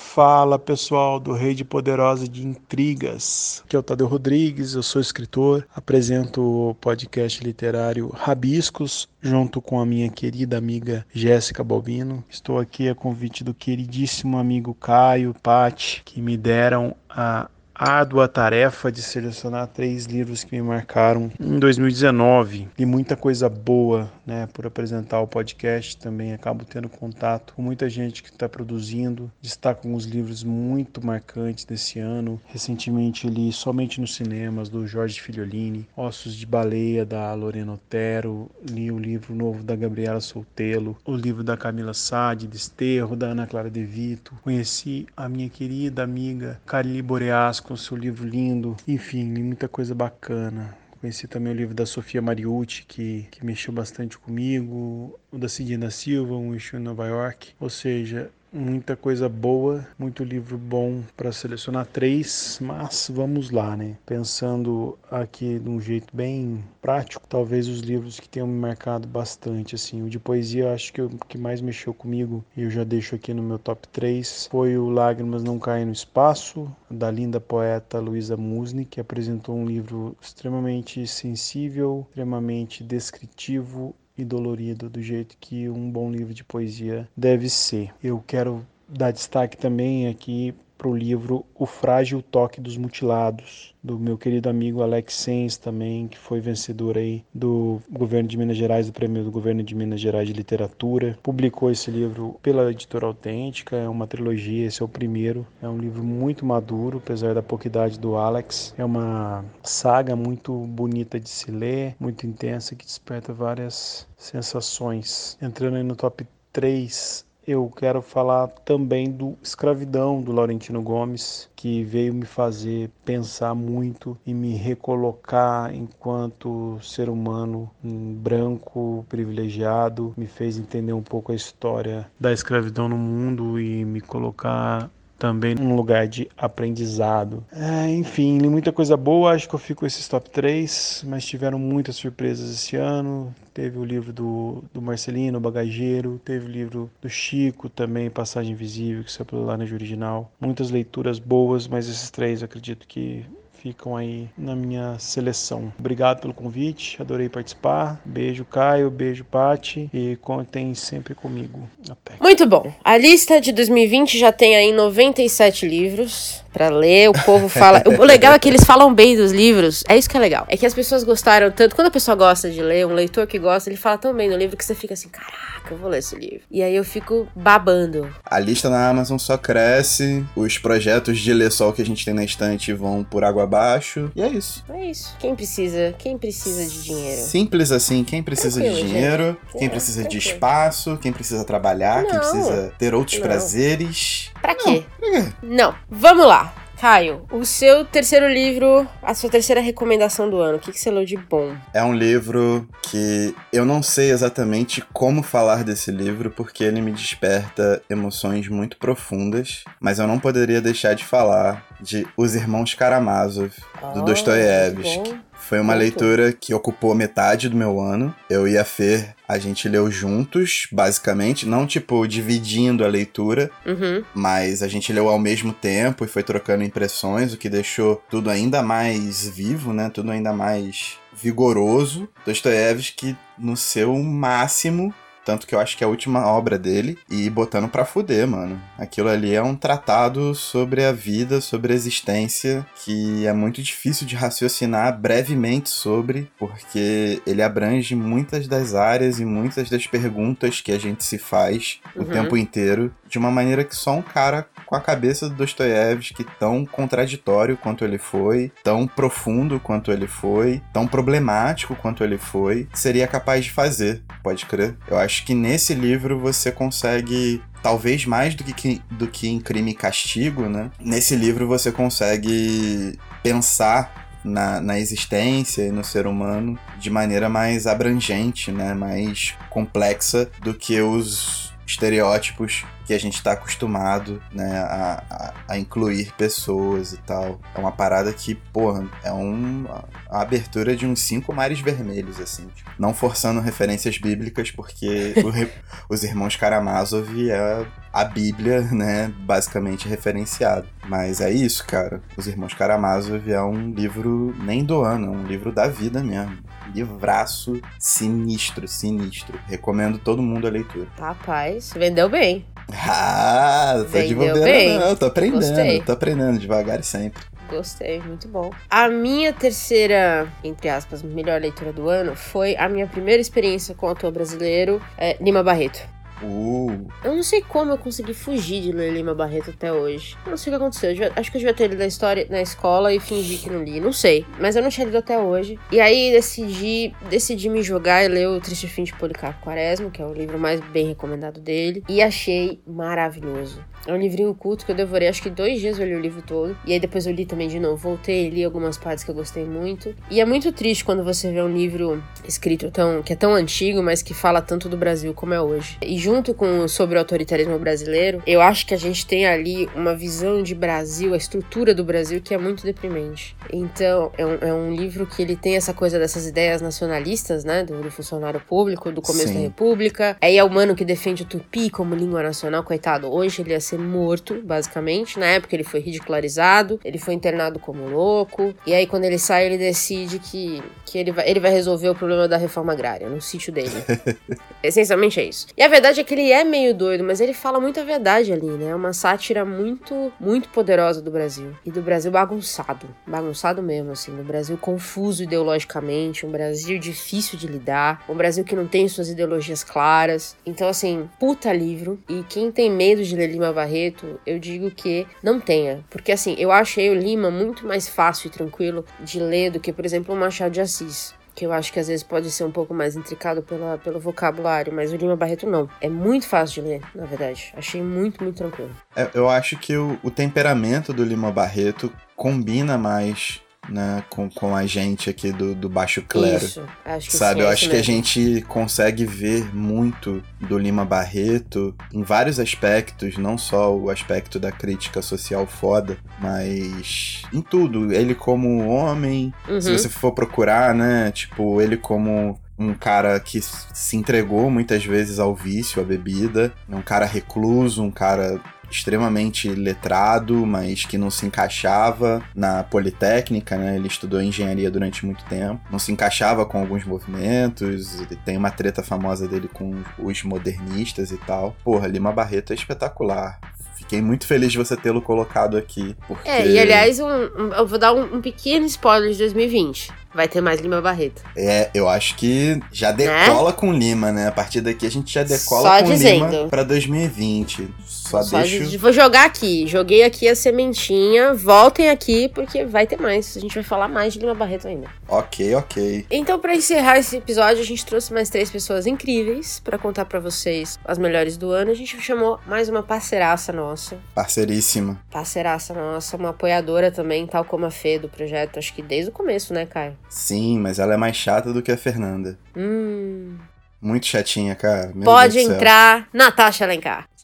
S8: Fala pessoal do Rede Poderosa de Intrigas, aqui é o Tadeu Rodrigues, eu sou escritor, apresento o podcast literário Rabiscos, junto com a minha querida amiga Jéssica Balbino. Estou aqui a convite do queridíssimo amigo Caio Patti, que me deram a árdua tarefa de selecionar três livros que me marcaram em 2019. Li muita coisa boa
S9: né, por apresentar o podcast, também acabo tendo contato com muita gente que está produzindo. Destaco alguns livros muito marcantes desse ano. Recentemente li somente nos cinemas do Jorge Filiolini, Ossos de Baleia da Lorena Otero, li o livro novo da Gabriela Soltelo, o livro da Camila Sade, Desterro, da Ana Clara De Vito. Conheci a minha querida amiga Carly Boreas com seu livro lindo. Enfim, li muita coisa bacana. Conheci também o livro da Sofia Mariucci, que, que mexeu bastante comigo, o da Cidina Silva, Um Eixo em Nova York. Ou seja, muita coisa boa, muito livro bom para selecionar três, mas vamos lá, né? Pensando aqui de um jeito bem prático, talvez os livros que tenham me marcado bastante, assim, o de poesia acho que o que mais mexeu comigo e eu já deixo aqui no meu top 3 foi o Lágrimas Não Caem no Espaço, da linda poeta Luísa Musni, que apresentou um livro extremamente sensível, extremamente descritivo e dolorido do jeito que um bom livro de poesia deve ser. Eu quero dar destaque também aqui para o livro O Frágil Toque dos Mutilados, do meu querido amigo Alex Sens também, que foi vencedor aí do governo de Minas Gerais, do prêmio do governo de Minas Gerais de literatura. Publicou esse livro pela editora Autêntica, é uma trilogia, esse é o primeiro. É um livro muito maduro, apesar da pouca idade do Alex. É uma saga muito bonita de se ler, muito intensa, que desperta várias sensações. Entrando aí no top 3 eu quero falar também do Escravidão do Laurentino Gomes, que veio me fazer pensar muito e me recolocar enquanto ser humano um branco privilegiado, me fez entender um pouco a história da escravidão no mundo e me colocar também um lugar de aprendizado. É, enfim, muita coisa boa, acho que eu fico com esses top 3, mas tiveram muitas surpresas esse ano. Teve o livro do, do Marcelino, o Bagageiro, teve o livro do Chico também, Passagem Invisível, que saiu pela Laranja Original. Muitas leituras boas, mas esses três acredito que ficam aí na minha seleção. Obrigado pelo convite, adorei participar. Beijo, Caio, beijo, Pati, e contem sempre comigo. Até.
S1: Muito bom. A lista de 2020 já tem aí 97 livros para ler. O povo fala. o legal é que eles falam bem dos livros. É isso que é legal. É que as pessoas gostaram tanto. Quando a pessoa gosta de ler, um leitor que gosta, ele fala tão bem no livro que você fica assim, caraca, eu vou ler esse livro. E aí eu fico babando.
S2: A lista na Amazon só cresce, os projetos de ler só o que a gente tem na estante vão por água abaixo. E é isso.
S1: É isso. Quem precisa? Quem precisa de dinheiro?
S2: Simples assim. Quem precisa
S1: Tranquilo,
S2: de dinheiro,
S1: gente.
S2: quem
S1: É,
S2: precisa de
S1: tranquilo.
S2: espaço, quem precisa trabalhar, quem
S1: Não.
S2: precisa ter outros
S1: Não.
S2: prazeres.
S1: Pra quê?
S2: Pra quê?
S1: Não. Vamos lá. Caio, o seu terceiro livro, a sua terceira recomendação do ano, o que, que você leu de bom?
S2: É um livro que eu não sei exatamente como falar desse livro, porque ele me desperta emoções muito profundas, mas eu não poderia deixar de falar de Os Irmãos Karamazov, do
S1: Oh,
S2: Dostoiévski. Foi uma
S1: Muito.
S2: leitura que ocupou metade do meu ano. Eu e a Fer, a gente leu juntos, basicamente, não tipo dividindo a leitura,
S1: Uhum.
S2: mas a gente leu ao mesmo tempo e foi trocando impressões, o que deixou tudo ainda mais vivo, né? Tudo ainda mais vigoroso. Dostoiévski no seu máximo, tanto que eu acho que é a última obra dele, e botando pra fuder, mano. Aquilo ali é um tratado sobre a vida, sobre a existência, que é muito difícil de raciocinar brevemente sobre, porque ele abrange muitas das áreas e muitas das perguntas que a gente se faz o
S1: Uhum.
S2: tempo inteiro, de uma maneira que só um cara com a cabeça do Dostoiévski, tão contraditório quanto ele foi, tão profundo quanto ele foi, tão problemático quanto ele foi, seria capaz de fazer, pode crer. Eu acho que nesse livro você consegue talvez mais do que, do que em Crime e Castigo, né? Nesse livro você consegue pensar na, na existência e no ser humano de maneira mais abrangente, né? Mais complexa do que os estereótipos que a gente está acostumado, né, a, a, a incluir pessoas e tal. É uma parada que, porra, é um, a abertura de uns cinco mares vermelhos, assim. tipo, não forçando referências bíblicas, porque o os irmãos Karamazov é a Bíblia, né, basicamente referenciado. Mas é isso, cara. Os Irmãos Karamazov é um livro nem do ano, é um livro da vida mesmo. Livraço sinistro, sinistro. Recomendo todo mundo a leitura.
S1: Rapaz, vendeu bem.
S2: Ah, tô de
S1: Vendeu bem.
S2: não, tô aprendendo,
S1: Gostei.
S2: tô aprendendo devagar e sempre.
S1: Gostei, muito bom. A minha terceira, entre aspas, melhor leitura do ano foi a minha primeira experiência com o autor brasileiro, é, Lima Barreto.
S2: Uh,
S1: Eu não sei como eu consegui fugir de ler Lima Barreto até hoje. Eu não sei o que aconteceu. Acho que eu devia ter lido a história na escola e fingi que não li. Não sei. Mas eu não tinha lido até hoje. E aí decidi, decidi me jogar e ler o Triste Fim de Policarpo Quaresma, que é o livro mais bem recomendado dele. E achei maravilhoso. É um livrinho culto que eu devorei, acho que dois dias eu li o livro todo. E aí depois eu li também de novo. Voltei li algumas partes que eu gostei muito. E é muito triste quando você vê um livro escrito tão, que é tão antigo, mas que fala tanto do Brasil como é hoje. E junto com sobre o autoritarismo brasileiro, eu acho que a gente tem ali uma visão de Brasil, a estrutura do Brasil, que é muito deprimente. Então, é um, é um livro que ele tem essa coisa dessas ideias nacionalistas, né? Do, do funcionário público, do começo
S2: Sim.
S1: da República. Aí é o mano que defende o tupi como língua nacional, coitado. Hoje ele ia ser morto, basicamente. Na época ele foi ridicularizado, ele foi internado como louco. E aí, quando ele sai, ele decide que, que ele, vai, ele vai resolver o problema da reforma agrária no sítio dele. Essencialmente é isso. E a verdade é que ele é meio doido, mas ele fala muita verdade ali, né? É uma sátira muito, muito poderosa do Brasil. E do Brasil bagunçado. Bagunçado mesmo, assim. Do Brasil confuso ideologicamente, um Brasil difícil de lidar, um Brasil que não tem suas ideologias claras. Então, assim, puta livro. E quem tem medo de ler Lima Barreto, eu digo que não tenha. Porque, assim, eu achei o Lima muito mais fácil e tranquilo de ler do que, por exemplo, o Machado de Assis que eu acho que às vezes pode ser um pouco mais intricado pela, pelo vocabulário, mas o Lima Barreto não. É muito fácil de ler, na verdade. Achei muito, muito tranquilo.
S2: é, eu acho que o, o temperamento do Lima Barreto combina mais né, com, com a gente aqui do, do Baixo Clero.
S1: Isso, acho que
S2: Sabe,
S1: sim,
S2: eu
S1: é
S2: acho que a gente consegue ver muito do Lima Barreto em vários aspectos, não só o aspecto da crítica social foda, mas em tudo. Ele como homem,
S1: Uhum.
S2: se você for procurar, né, tipo, ele como um cara que se entregou muitas vezes ao vício, à bebida, um cara recluso, um cara extremamente letrado, mas que não se encaixava na Politécnica, né? Ele estudou engenharia durante muito tempo, não se encaixava com alguns movimentos, ele tem uma treta famosa dele com os modernistas e tal. Porra, Lima Barreto é espetacular. Fiquei muito feliz de você tê-lo colocado aqui, porque...
S1: É, e aliás, um- um- eu vou dar um, um pequeno spoiler de 2020. Vai ter mais Lima Barreto.
S2: É, eu acho que já decola com Lima, né? A partir daqui a gente já decola
S1: Só
S2: com
S1: dizendo.
S2: Lima pra 2020. Só,
S1: Só
S2: deixo...
S1: de- vou jogar aqui. Joguei aqui a sementinha. Voltem aqui, porque vai ter mais. A gente vai falar mais de Lima Barreto ainda.
S2: Ok, ok.
S1: Então, pra encerrar esse episódio, a gente trouxe mais três pessoas incríveis pra contar pra vocês as melhores do ano. A gente chamou mais uma parceiraça nossa.
S2: Parceiríssima.
S1: Parceiraça nossa, uma apoiadora também, tal como a Fê do projeto, acho que desde o começo, né, Caio?
S2: Sim, mas ela é mais chata do que a Fernanda.
S1: Hum.
S2: Muito chatinha, cara. Meu
S1: Pode entrar, Natasha Alencar.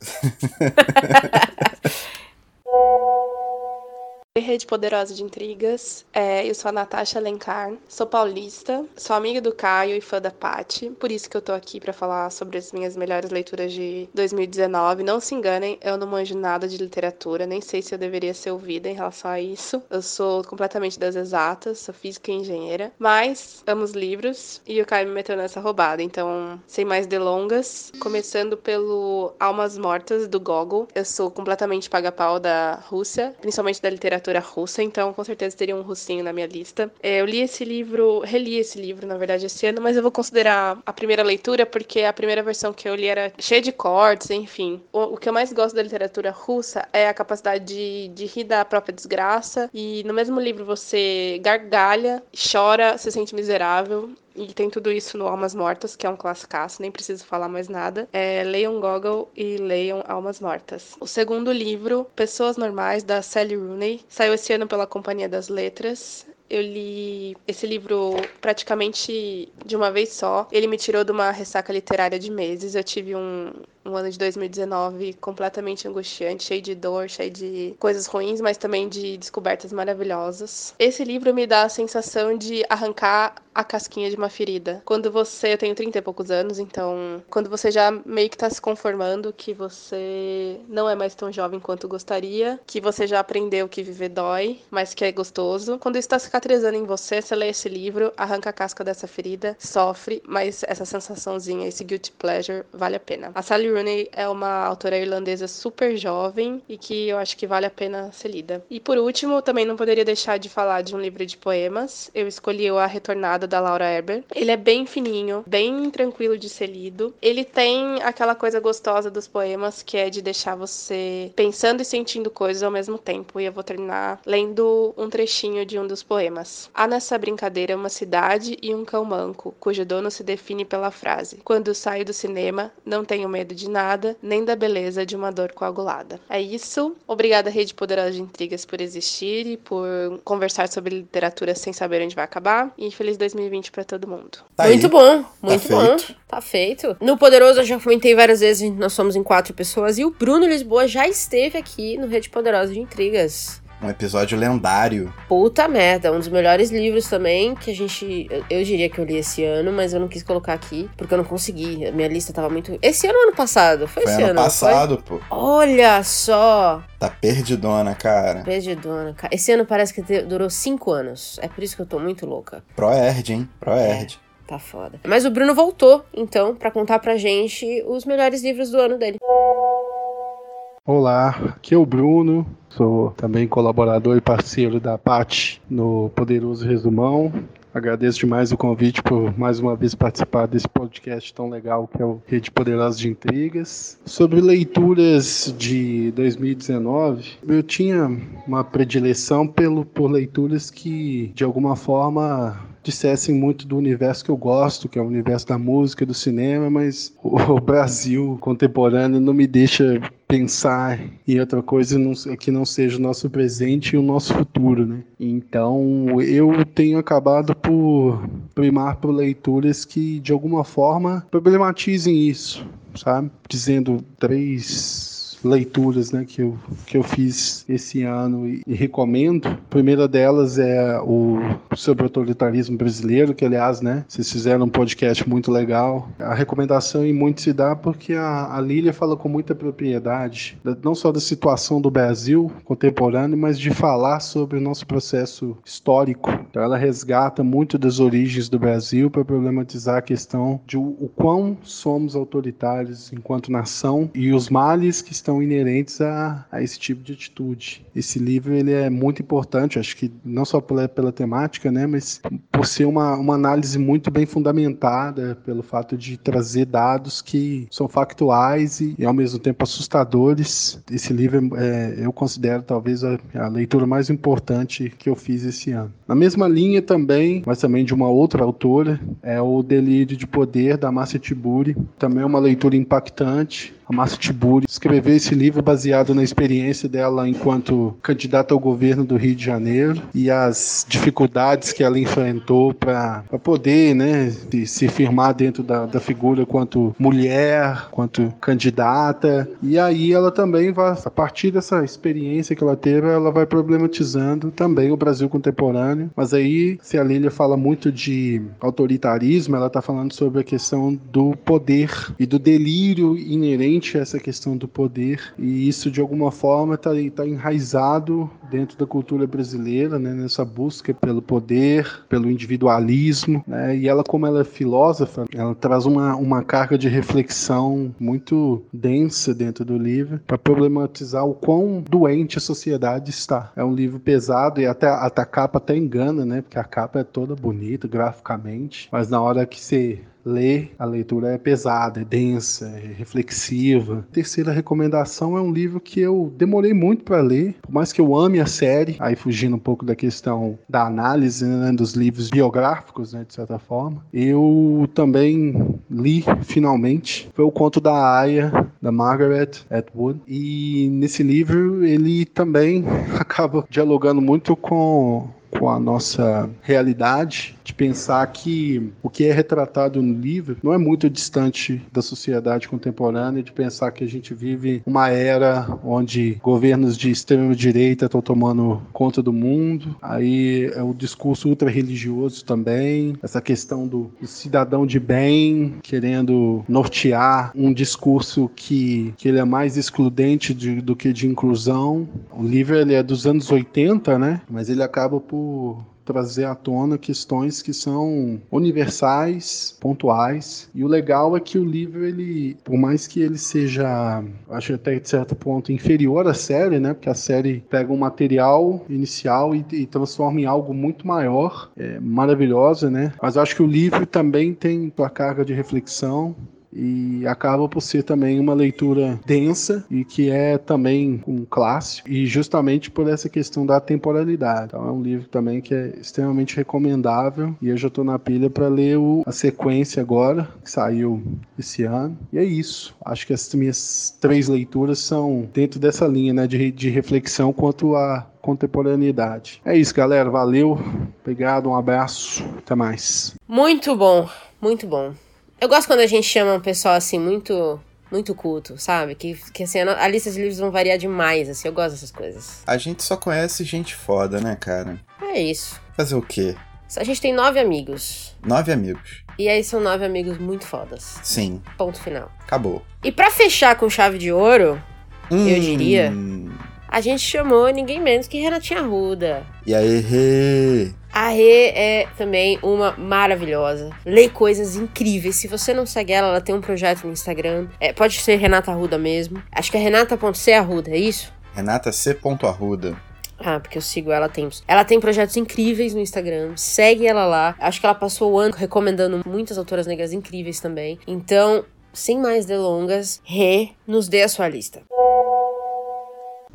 S10: Rede Poderosa de Intrigas. É, eu sou a Natasha Alencar, sou paulista, sou amiga do Caio e fã da Paty, por isso que eu tô aqui pra falar sobre as minhas melhores leituras de 2019. Não se enganem, eu não manjo nada de literatura, nem sei se eu deveria ser ouvida em relação a isso. Eu sou completamente das exatas, sou física e engenheira, mas amo os livros e o Caio me meteu nessa roubada, então, sem mais delongas, começando pelo Almas Mortas do Gogol. Eu sou completamente paga-pau da Rússia, principalmente da literatura russa, então com certeza teria um russinho na minha lista. É, eu li esse livro, reli esse livro, na verdade, esse ano, mas eu vou considerar a primeira leitura porque a primeira versão que eu li era cheia de cortes, enfim. O, o que eu mais gosto da literatura russa é a capacidade de, de rir da própria desgraça e no mesmo livro você gargalha, chora, se sente miserável e tem tudo isso no Almas Mortas, que é um classicaço, nem preciso falar mais nada. É, leiam Gogol e leiam Almas Mortas. O segundo livro, Pessoas Normais, da Sally Rooney, saiu esse ano pela Companhia das Letras. Eu li esse livro praticamente de uma vez só. Ele me tirou de uma ressaca literária de meses. Eu tive um, um ano de 2019 completamente angustiante, cheio de dor, cheio de coisas ruins, mas também de descobertas maravilhosas. Esse livro me dá a sensação de arrancar a casquinha de uma ferida. Quando você, eu tenho 30 e poucos anos, então, quando você já meio que tá se conformando que você não é mais tão jovem quanto gostaria, que você já aprendeu que viver dói, mas que é gostoso. Quando isso tá cicatrizando em você, você lê esse livro, arranca a casca dessa ferida, sofre, mas essa sensaçãozinha, esse guilty pleasure, vale a pena. A Sally Rooney é uma autora irlandesa super jovem e que eu acho que vale a pena ser lida. E por último, também não poderia deixar de falar de um livro de poemas. Eu escolhi o A Retornada da Laura Erber. Ele é bem fininho, bem tranquilo de ser lido. Ele tem aquela coisa gostosa dos poemas que é de deixar você pensando e sentindo coisas ao mesmo tempo. E eu vou terminar lendo um trechinho de um dos poemas. Há nessa brincadeira uma cidade e um cão manco, cujo dono se define pela frase: Quando saio do cinema, não tenho medo de nada, nem da beleza de uma dor coagulada. É isso. Obrigada, Rede Poderosa de Intrigas, por existir e por conversar sobre literatura sem saber onde vai acabar. E feliz 2020 para todo mundo.
S1: Tá muito aí. bom, muito tá bom. Feito. Tá feito. No Poderoso eu já comentei várias vezes, nós somos em quatro pessoas e o Bruno Lisboa já esteve aqui no Rede Poderosa de Intrigas.
S2: Um episódio lendário.
S1: Puta merda, um dos melhores livros também que a gente. Eu, eu, diria que eu li esse ano, mas eu não quis colocar aqui porque eu não consegui. A minha lista tava muito. Esse ano ou ano passado? Foi,
S2: foi
S1: esse
S2: ano.
S1: ano
S2: passado,
S1: foi? pô. Olha só!
S2: Tá perdidona, cara.
S1: Perdidona, cara. Esse ano parece que durou cinco anos. É por isso que eu tô muito louca.
S2: Proerd, hein? Proerd.
S1: É, tá foda. Mas o Bruno voltou, então, para contar pra gente os melhores livros do ano dele.
S8: Olá, aqui é o Bruno, sou também colaborador e parceiro da PAT no Poderoso Resumão. Agradeço demais o convite por mais uma vez participar desse podcast tão legal que é o Rede Poderosa de Intrigas. Sobre leituras de 2019, eu tinha uma predileção pelo, por leituras que, de alguma forma, dissessem muito do universo que eu gosto, que é o universo da música, do cinema, mas o Brasil contemporâneo não me deixa pensar em outra coisa que não seja o nosso presente e o nosso futuro, né? Então eu tenho acabado por primar por leituras que de alguma forma problematizem isso, sabe? Dizendo três leituras né, que, eu, que eu fiz esse ano e, e, recomendo. A primeira delas é o sobre o autoritarismo brasileiro, que aliás, né, vocês fizeram um podcast muito legal. A recomendação em muito se dá porque a, a Lília fala com muita propriedade, não só da situação do Brasil contemporâneo, mas de falar sobre o nosso processo histórico. Então ela resgata muito das origens do Brasil para problematizar a questão de o, o quão somos autoritários enquanto nação e os males que estão inerentes a, a esse tipo de atitude. Esse livro ele é muito importante, acho que não só pela, pela temática, né, mas por ser uma, uma análise muito bem fundamentada, pelo fato de trazer dados que são factuais e, e ao mesmo tempo assustadores. Esse livro é, eu considero talvez a, a leitura mais importante que eu fiz esse ano. Na mesma linha também, mas também de uma outra autora, é o Delírio de Poder da Márcia Tiburi. Também é uma leitura impactante, a Márcia Tiburi escreveu esse livro baseado na experiência dela enquanto candidata ao governo do Rio de Janeiro e as dificuldades que ela enfrentou para poder né, se firmar dentro da, da figura quanto mulher, quanto candidata. E aí ela também vai, a partir dessa experiência que ela teve, ela vai problematizando também o Brasil contemporâneo. Mas aí, se a Lília fala muito de autoritarismo, ela está falando sobre a questão do poder e do delírio inerente essa questão do poder e isso de alguma forma está tá enraizado dentro da cultura brasileira, né, nessa busca pelo poder, pelo individualismo, né, e ela como ela é filósofa, ela traz uma, uma carga de reflexão muito densa dentro do livro para problematizar o quão doente a sociedade está. É um livro pesado e até, até a capa até engana, né, porque a capa é toda bonita graficamente, mas na hora que você ler, a leitura é pesada, é densa, é reflexiva. A terceira recomendação é um livro que eu demorei muito para ler, por mais que eu ame a série, aí fugindo um pouco da questão da análise né, dos livros biográficos, né, de certa forma. Eu também li finalmente foi o conto da Aya, da Margaret Atwood, e nesse livro ele também acaba dialogando muito com com a nossa realidade, de pensar que o que é retratado no livro não é muito distante da sociedade contemporânea, de pensar que a gente vive uma era onde governos de extrema direita estão tomando conta do mundo, aí é o discurso ultra religioso também, essa questão do, do cidadão de bem querendo nortear um discurso que, que ele é mais excludente de, do que de inclusão. O livro ele é dos anos 80, né? Mas ele acaba por trazer à tona questões que são universais, pontuais. E o legal é que o livro, ele, por mais que ele seja, acho até de certo ponto, inferior à série, né? Porque a série pega um material inicial e, e transforma em algo muito maior, é, maravilhosa, né? Mas acho que o livro também tem sua carga de reflexão, e acaba por ser também uma leitura densa e que é também um clássico e justamente por essa questão da temporalidade. Então é um livro também que é extremamente recomendável e eu já estou na pilha para ler o, a sequência agora que saiu esse ano. E é isso. Acho que as minhas três leituras são dentro dessa linha, né, de, de reflexão quanto à contemporaneidade. É isso, galera. Valeu. Obrigado. Um abraço. Até mais.
S1: Muito bom. Muito bom. Eu gosto quando a gente chama um pessoal assim muito muito culto, sabe? Que, que assim, a, a, lista de livros vão variar demais, assim, eu gosto dessas coisas.
S2: A gente só conhece gente foda, né, cara?
S1: É isso.
S2: Fazer o quê?
S1: A gente tem nove amigos.
S2: Nove amigos.
S1: E aí são nove amigos muito fodas.
S2: Sim.
S1: Ponto final.
S2: Acabou.
S1: E para fechar com chave de ouro, hum. eu diria, a gente chamou ninguém menos que Renatinha Ruda.
S2: E aí?
S1: A Rê é também uma maravilhosa. Lê coisas incríveis. Se você não segue ela, ela tem um projeto no Instagram. É, pode ser Renata Arruda mesmo. Acho que é renata.c Arruda, é isso?
S2: Renata C. Arruda.
S1: Ah, porque eu sigo ela tem. Ela tem projetos incríveis no Instagram. Segue ela lá. Acho que ela passou o ano recomendando muitas autoras negras incríveis também. Então, sem mais delongas, Rê, nos dê a sua lista.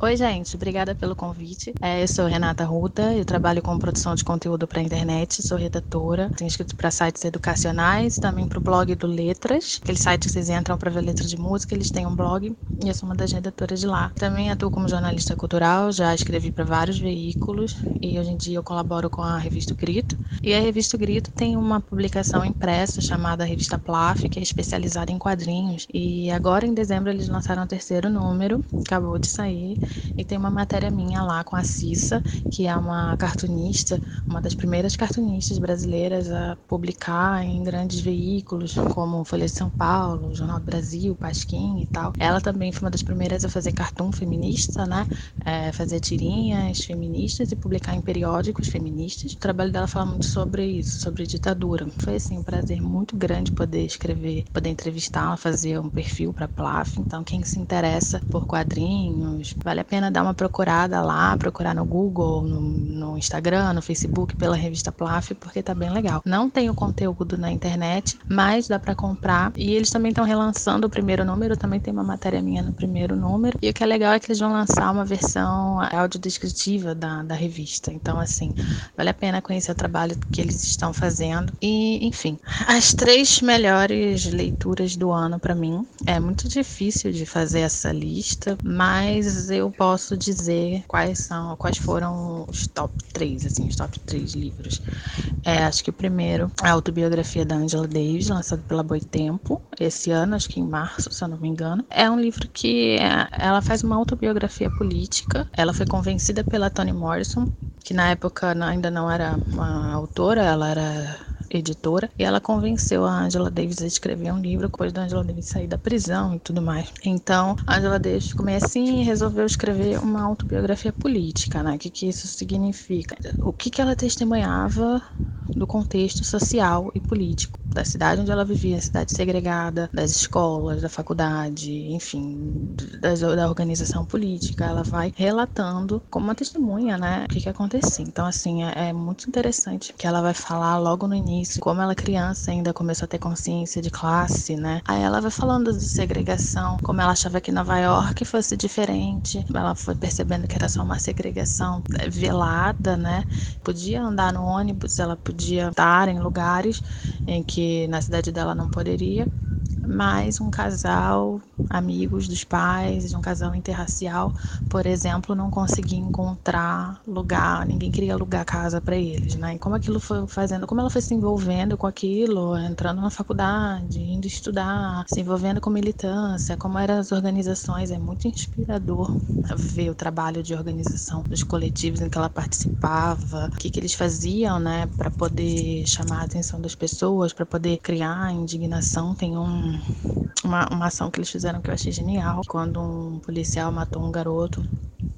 S11: Oi, gente, obrigada pelo convite. É, eu sou Renata Ruta, eu trabalho com produção de conteúdo para a internet, sou redatora, tenho escrito para sites educacionais, também para o blog do Letras, aquele site que vocês entram para ver letras de música, eles têm um blog. E eu sou uma das redatoras de lá. Também atuo como jornalista cultural, já escrevi para vários veículos. E hoje em dia eu colaboro com a revista Grito. E a revista Grito tem uma publicação impressa chamada Revista Plaf, que é especializada em quadrinhos. E agora em dezembro eles lançaram o terceiro número, acabou de sair e tem uma matéria minha lá com a Cissa, que é uma cartunista, uma das primeiras cartunistas brasileiras a publicar em grandes veículos, como Folha de São Paulo, Jornal do Brasil, Pasquim e tal. Ela também foi uma das primeiras a fazer cartoon feminista, né? É, fazer tirinhas feministas e publicar em periódicos feministas. O trabalho dela fala muito sobre isso, sobre ditadura. Foi assim um prazer muito grande poder escrever, poder entrevistá-la, fazer um perfil para Plaf. Então quem se interessa por quadrinhos, vale a pena dar uma procurada lá, procurar no Google, no, no Instagram, no Facebook pela revista Plaf, porque tá bem legal. Não tem o conteúdo na internet, mas dá para comprar. E eles também estão relançando o primeiro número, também tem uma matéria minha no primeiro número. E o que é legal é que eles vão lançar uma versão audiodescritiva da, da revista. Então, assim, vale a pena conhecer o trabalho que eles estão fazendo. E, enfim, as três melhores leituras do ano para mim. É muito difícil de fazer essa lista, mas eu posso dizer quais são, quais foram os top 3, assim, os top 3 livros. É, acho que o primeiro é a autobiografia da Angela Davis, lançado pela Boitempo, esse ano, acho que em março, se eu não me engano. É um livro que é, ela faz uma autobiografia política. Ela foi convencida pela Toni Morrison, que na época ainda não era uma autora, ela era editora, e ela convenceu a Angela Davis a escrever um livro depois da Angela Davis sair da prisão e tudo mais. Então, a Angela Davis ficou meio assim e resolveu escrever uma autobiografia política, né? O que, que isso significa? O que, que ela testemunhava do contexto social e político da cidade onde ela vivia, cidade segregada, das escolas, da faculdade, enfim, da, organização política. Ela vai relatando como uma testemunha, né, o que, que acontecia. Então, assim, é, é muito interessante que ela vai falar logo no início como ela criança ainda começou a ter consciência de classe, né? Aí ela vai falando de segregação, como ela achava que Nova York fosse diferente. Ela foi percebendo que era só uma segregação velada, né? Podia andar no ônibus, ela podia estar em lugares em que na cidade dela não poderia, mas um casal, amigos dos pais, um casal interracial, por exemplo, não conseguia encontrar lugar, ninguém queria alugar casa para eles, né? E como aquilo foi fazendo, como ela foi se envolvendo com aquilo, entrando na faculdade, indo estudar, se envolvendo com militância, como eram as organizações, é muito inspirador ver o trabalho de organização dos coletivos em que ela participava, o que, que eles faziam, né, para poder chamar a atenção das pessoas, para poder criar indignação. Tem um uma, uma ação que eles fizeram que eu achei genial. Quando um policial matou um garoto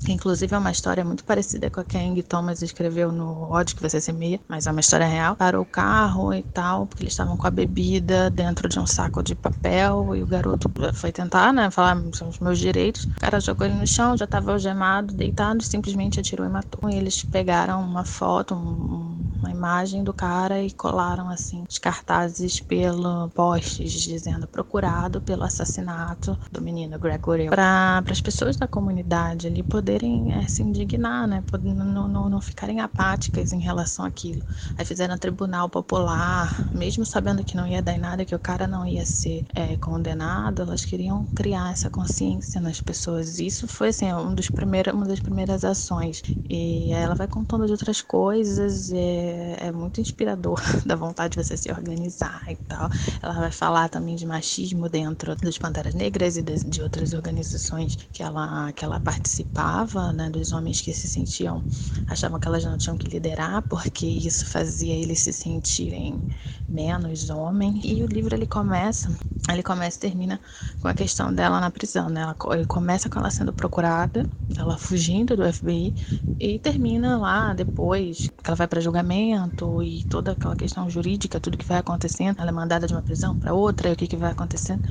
S11: que inclusive é uma história muito parecida com a que a Ing Thomas escreveu no Ódio que Você Semeia, mas é uma história real. Parou o carro e tal, porque eles estavam com a bebida dentro de um saco de papel e o garoto foi tentar, né, falar, são os meus direitos. O cara jogou ele no chão, já estava algemado, deitado, simplesmente atirou e matou. E eles pegaram uma foto, um, uma imagem do cara e colaram assim os cartazes pelo postes dizendo procurado pelo assassinato do menino Gregory para as pessoas da comunidade ali poderem é, se indignar, né, não, não, não ficarem apáticas em relação àquilo. Aí fizeram tribunal popular, mesmo sabendo que não ia dar em nada, que o cara não ia ser é, condenado, elas queriam criar essa consciência nas pessoas. Isso foi assim um dos primeiros, uma das primeiras ações. E ela vai contando de outras coisas. É, é, muito inspirador, da vontade de você se organizar e tal. Ela vai falar também de machismo dentro dos Panteras Negras e de, de outras organizações que ela, que ela participava, né, dos homens que se sentiam, achavam que elas não tinham que liderar porque isso fazia eles se sentirem menos homem. E o livro ele começa, ele começa e termina com a questão dela na prisão, né? Ela, ele começa com ela sendo procurada, ela fugindo do FBI e termina lá depois que ela vai para julgamento e toda aquela questão jurídica, tudo que vai acontecendo, ela é mandada de uma prisão para outra, e o que, que vai acontecendo.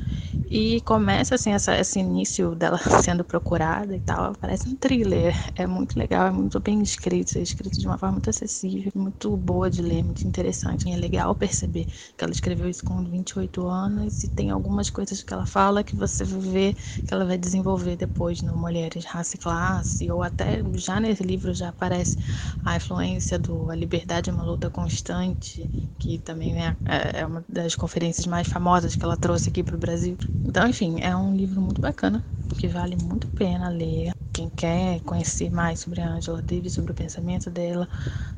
S11: E começa assim essa, esse início dela sendo procurada e tal, parece um thriller. É muito legal, é muito bem escrito, é escrito de uma forma muito acessível, muito boa de ler, muito interessante. E é legal perceber que ela escreveu isso com 28 anos e tem algumas coisas que ela fala que você vê que ela vai desenvolver depois no Mulheres, Raça e Classe, ou até já nesse livro já aparece a influência do A Liberdade de uma luta constante, que também né, é, é uma das conferências mais famosas que ela trouxe aqui para o Brasil. Então, enfim, é um livro muito bacana, que vale muito a pena ler. Quem quer conhecer mais sobre a Angela Davis, sobre o pensamento dela,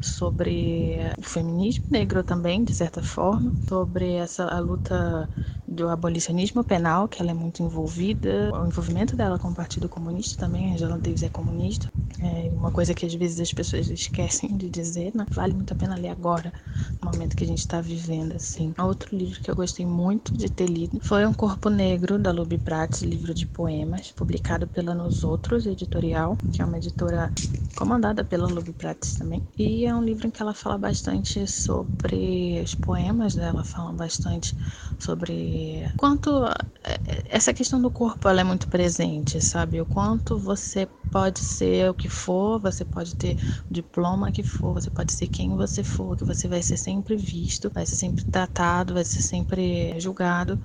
S11: sobre o feminismo negro também, de certa forma, sobre essa a luta do abolicionismo penal, que ela é muito envolvida, o envolvimento dela com o Partido Comunista também, Angela Davis é comunista, é uma coisa que às vezes as pessoas esquecem de dizer, né? Vale muito a pena ler agora, no momento que a gente está vivendo, assim. Outro livro que eu gostei muito de ter lido foi Um Corpo Negro, da Luby Prats, livro de poemas, publicado pela Nos Outros Editorial, que é uma editora comandada pela Luby Prats também. E é um livro em que ela fala bastante sobre os poemas dela, fala bastante sobre quanto essa questão do corpo ela é muito presente, sabe? O quanto você pode ser o que for, você pode ter o diploma que for, você pode ser quem você for, que você vai ser sempre visto, vai ser sempre tratado, vai ser sempre julgado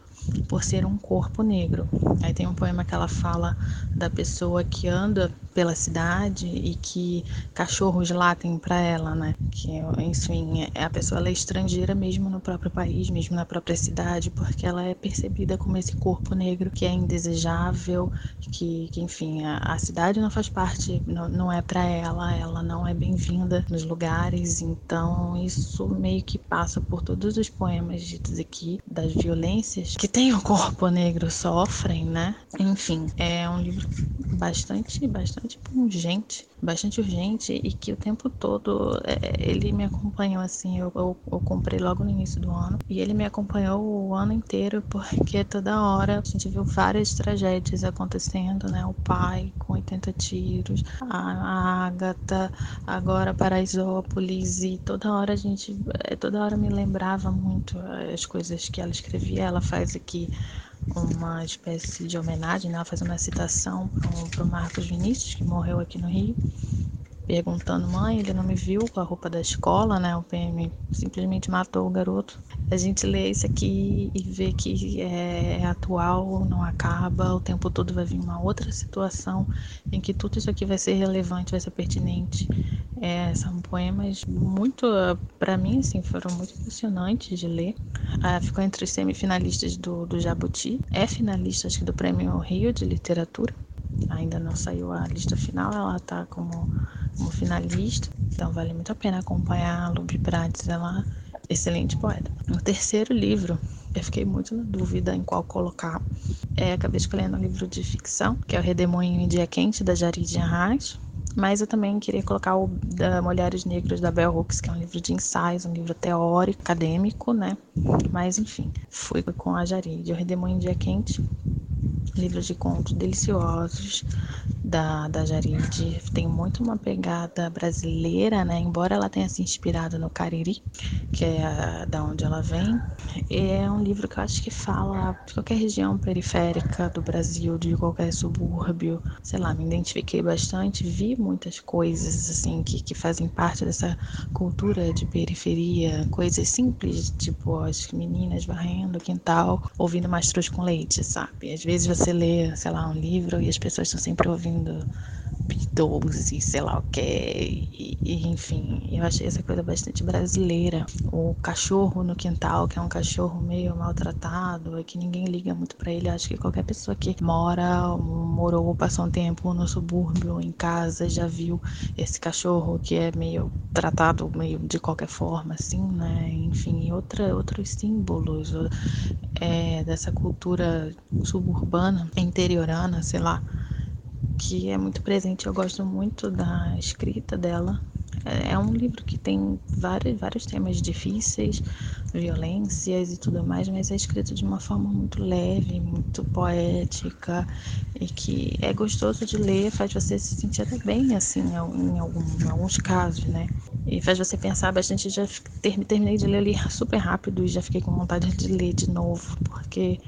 S11: por ser um corpo negro. Aí tem um poema que ela fala da pessoa que anda pela cidade e que cachorros latem para ela, né? Que, enfim, é, a pessoa é estrangeira mesmo no próprio país, mesmo na própria cidade, porque ela é percebida como esse corpo negro que é indesejável, que, que enfim, a, a cidade não faz parte, não, não é para ela, ela não é bem-vinda nos lugares, então isso meio que passa por todos os poemas ditos aqui, das violências que tem o corpo negro sofrem, né? Enfim, é um livro bastante, bastante pungente, bastante urgente e que o tempo todo é, ele me acompanhou assim. Eu, eu, eu, comprei logo no início do ano e ele me acompanhou o ano inteiro porque toda hora a gente viu várias tragédias acontecendo, né? O pai com 80 tiros, a, a Agatha, agora Paraisópolis e toda hora a gente, é, toda hora me lembrava muito as coisas que ela escrevia. Ela faz aqui uma espécie de homenagem, né? ela faz uma citação para o Marcos Vinícius, que morreu aqui no Rio, perguntando, mãe, ele não me viu com a roupa da escola, né? O PM simplesmente matou o garoto. A gente lê isso aqui e vê que é, atual, não acaba, o tempo todo vai vir uma outra situação em que tudo isso aqui vai ser relevante, vai ser pertinente. É, são poemas muito, para mim, assim, foram muito emocionantes de ler. Ah, ficou entre os semifinalistas do, do Jabuti, é finalista, acho que do Prêmio Rio de Literatura. Ainda não saiu a lista final, ela está como, como finalista, então vale muito a pena acompanhar a Lubi Prates, ela é excelente poeta. O terceiro livro, eu fiquei muito na dúvida em qual colocar. É, acabei escolhendo um livro de ficção, que é O Redemoinho em Dia Quente, da Jarid Arraes. Mas eu também queria colocar o da Mulheres Negras da Bell Hooks, que é um livro de ensaios, um livro teórico, acadêmico, né? Mas enfim, fui com a Jarid. O Redemoinho em Dia Quente livros de contos deliciosos da, da Jarid. Tem muito uma pegada brasileira, né? Embora ela tenha se inspirado no Cariri, que é a, da onde ela vem. É um livro que eu acho que fala de qualquer região periférica do Brasil, de qualquer subúrbio. Sei lá, me identifiquei bastante, vi muitas coisas assim que, que fazem parte dessa cultura de periferia, coisas simples, tipo as meninas varrendo o quintal, ouvindo mastruz com leite, sabe? Às vezes você lê, sei lá, um livro e as pessoas estão sempre ouvindo Beatles e sei lá o que, e, enfim, eu achei essa coisa bastante brasileira. O cachorro no quintal, que é um cachorro meio maltratado, é que ninguém liga muito para ele. Acho que qualquer pessoa que mora, morou, passou um tempo no subúrbio, em casa, já viu esse cachorro que é meio tratado meio de qualquer forma, assim, né? Enfim, outra, outros símbolos é, dessa cultura suburbana, interiorana, sei lá que é muito presente. Eu gosto muito da escrita dela. É, é um livro que tem vários, vários temas difíceis, violências e tudo mais, mas é escrito de uma forma muito leve, muito poética e que é gostoso de ler, faz você se sentir até bem, assim, em, algum, em alguns casos, né? E faz você pensar bastante. Já terminei de ler ali super rápido e já fiquei com vontade de ler de novo, porque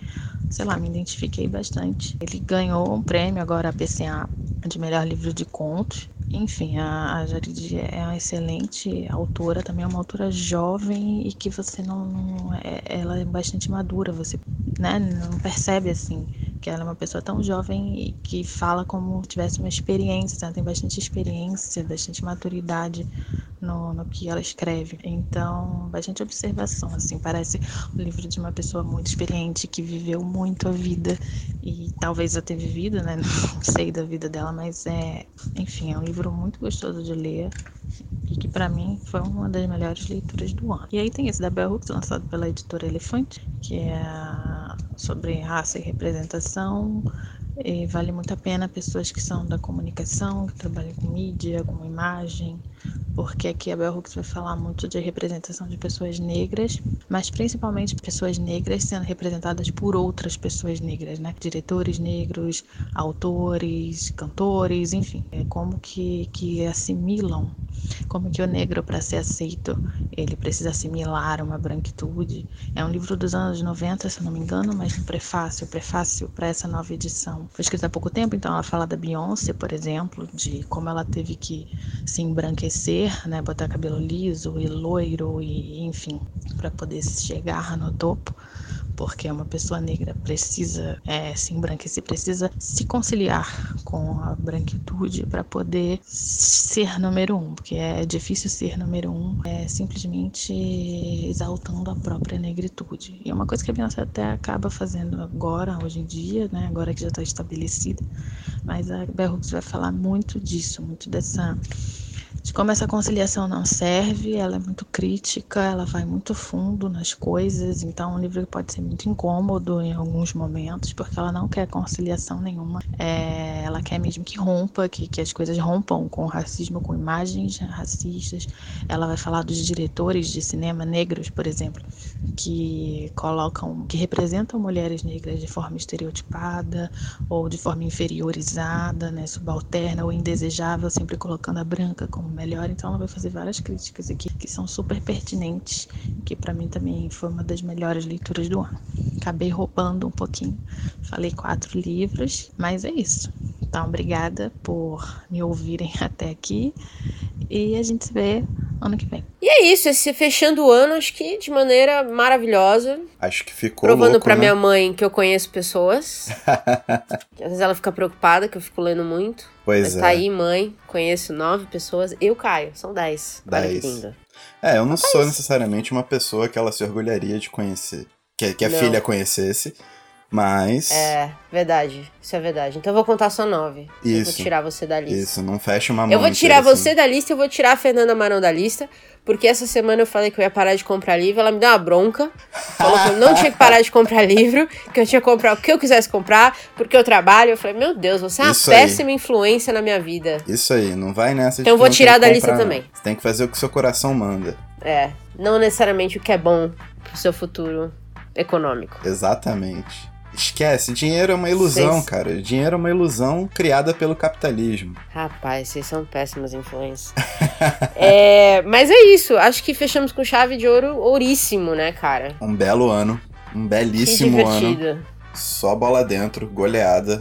S11: sei lá, me identifiquei bastante. Ele ganhou um prêmio agora, a PCA, de melhor livro de contos. Enfim, a, a Jarid é uma excelente autora, também é uma autora jovem e que você não, não é, ela é bastante madura, você né, não percebe assim que ela é uma pessoa tão jovem e que fala como tivesse uma experiência, ela tem bastante experiência, bastante maturidade no, no que ela escreve. Então, bastante observação, assim, parece o livro de uma pessoa muito experiente que viveu muito a vida e talvez até vivido, né? Não sei da vida dela, mas é, enfim, é um livro muito gostoso de ler e que para mim foi uma das melhores leituras do ano. E aí tem esse da Bell Hooks, lançado pela editora Elefante, que é sobre raça e representação. E vale muito a pena pessoas que são da comunicação, que trabalham com mídia, com imagem, porque aqui a Bell Hooks vai falar muito de representação de pessoas negras, mas principalmente pessoas negras sendo representadas por outras pessoas negras, né? Diretores negros, autores, cantores, enfim, é como que, que assimilam, como que o negro para ser aceito, ele precisa assimilar uma branquitude. É um livro dos anos 90, se não me engano, mas um prefácio, prefácio para essa nova edição. Foi escrito há pouco tempo, então ela fala da Beyoncé, por exemplo, de como ela teve que se embranquecer né, botar cabelo liso e loiro e enfim, para poder chegar no topo, porque uma pessoa negra precisa é, se embranquecer, precisa se conciliar com a branquitude para poder ser número um, porque é difícil ser número um, é simplesmente exaltando a própria negritude. E é uma coisa que a Beyoncé até acaba fazendo agora, hoje em dia, né, agora que já está estabelecida, mas a Bell Hooks vai falar muito disso, muito dessa de como essa conciliação não serve, ela é muito crítica, ela vai muito fundo nas coisas, então um livro pode ser muito incômodo em alguns momentos, porque ela não quer conciliação nenhuma, é, ela quer mesmo que rompa, que, que as coisas rompam com o racismo, com imagens racistas. Ela vai falar dos diretores de cinema negros, por exemplo, que colocam, que representam mulheres negras de forma estereotipada ou de forma inferiorizada, né, subalterna ou indesejável, sempre colocando a branca como melhor. Então ela vai fazer várias críticas aqui que são super pertinentes, que para mim também foi uma das melhores leituras do ano. Acabei roubando um pouquinho, falei quatro livros, mas é isso. Então, obrigada por me ouvirem até aqui e a gente se vê ano que vem.
S1: E é isso, esse fechando o ano, acho que de maneira maravilhosa.
S2: Acho que ficou
S1: Provando
S2: louco,
S1: pra
S2: né?
S1: minha mãe que eu conheço pessoas. Às vezes ela fica preocupada que eu fico lendo muito.
S2: Pois
S1: Mas
S2: é.
S1: tá aí, mãe. Conheço nove pessoas. Eu caio, são dez.
S2: Dez. É, eu não sou necessariamente uma pessoa que ela se orgulharia de conhecer. Que, que a
S1: Não.
S2: filha conhecesse, mas.
S1: É, verdade. Isso é verdade. Então eu vou contar só nove. Eu vou
S2: Isso.
S1: tirar você da lista.
S2: Isso, não fecha uma mão.
S1: Eu vou tirar
S2: inteira,
S1: você da lista e eu vou tirar a Fernanda Marão da lista. Porque essa semana eu falei que eu ia parar de comprar livro. Ela me deu uma bronca. Falou que eu não tinha que parar de comprar livro. Que eu tinha que comprar o que eu quisesse comprar. Porque eu trabalho. Eu falei, meu Deus, você é uma
S2: Isso aí.
S1: péssima influência na minha vida.
S2: Isso aí, não vai nessa de
S1: Então eu vou tirar da lista
S2: comprar,
S1: também.
S2: Você tem que fazer o que seu coração manda.
S1: É, não necessariamente o que é bom pro seu futuro econômico.
S2: Exatamente. Esquece, dinheiro é uma ilusão,
S1: Vocês-
S2: cara. Dinheiro é uma ilusão criada pelo capitalismo.
S1: Rapaz, vocês são péssimas influências. É, mas é isso. Acho que fechamos com chave de ouro ouríssimo, né, cara?
S2: Um belo ano. Um belíssimo ano. Só bola dentro, goleada.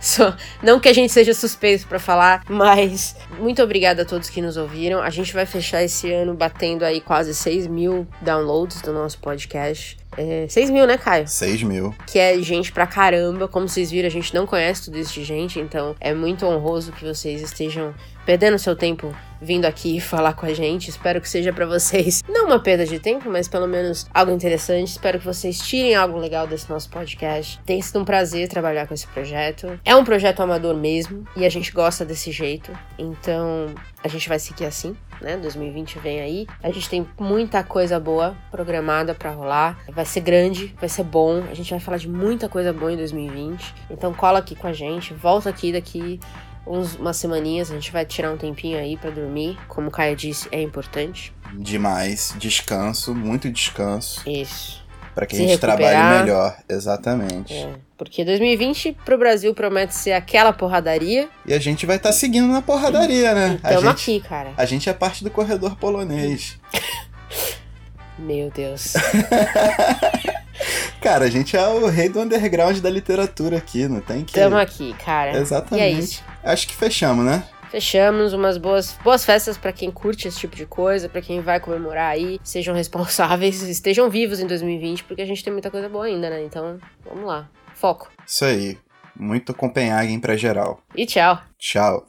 S1: Só, não que a gente seja suspeito pra falar, mas muito obrigada a todos que nos ouviram. A gente vai fechar esse ano batendo aí quase 6 mil downloads do nosso podcast. É, 6 mil, né, Caio?
S2: 6 mil.
S1: que é gente pra caramba. Como vocês viram, a gente não conhece tudo isso de gente, então é muito honroso que vocês estejam perdendo seu tempo vindo aqui falar com a gente. Espero que seja pra vocês não uma perda de tempo, mas pelo menos algo interessante. Espero que vocês tirem algo legal desse nosso podcast. Tem sido um prazer trabalhar com esse projeto. É um projeto amador mesmo e a gente gosta desse jeito. Então, a gente vai seguir assim, né? 2020 vem aí. A gente tem muita coisa boa programada pra rolar. Vai ser grande, vai ser bom. A gente vai falar de muita coisa boa em 2020. Então cola aqui com a gente, volta aqui daqui uns, umas semaninhas. A gente vai tirar um tempinho aí pra dormir. Como o Caio disse, é importante.
S2: Demais. Descanso, muito descanso.
S1: Isso.
S2: Pra que
S1: Se
S2: a gente
S1: recuperar.
S2: trabalhe melhor. Exatamente.
S1: É. Porque 2020 pro Brasil promete ser aquela porradaria.
S2: E a gente vai estar seguindo na porradaria, né? Gente,
S1: aqui, cara.
S2: a gente é parte do corredor polonês.
S1: Meu Deus.
S2: Cara, a gente é o rei do underground da literatura aqui, não tem que.
S1: Tamo aqui, cara.
S2: Exatamente.
S1: É.
S2: Acho que fechamos, né?
S1: Fechamos umas boas, boas festas pra quem curte esse tipo de coisa, pra quem vai comemorar aí. Sejam responsáveis, estejam vivos em 2020, porque a gente tem muita coisa boa ainda, né? Então, vamos lá. Foco.
S2: Isso aí. Muito Copenhagen pra geral.
S1: E tchau.
S2: Tchau.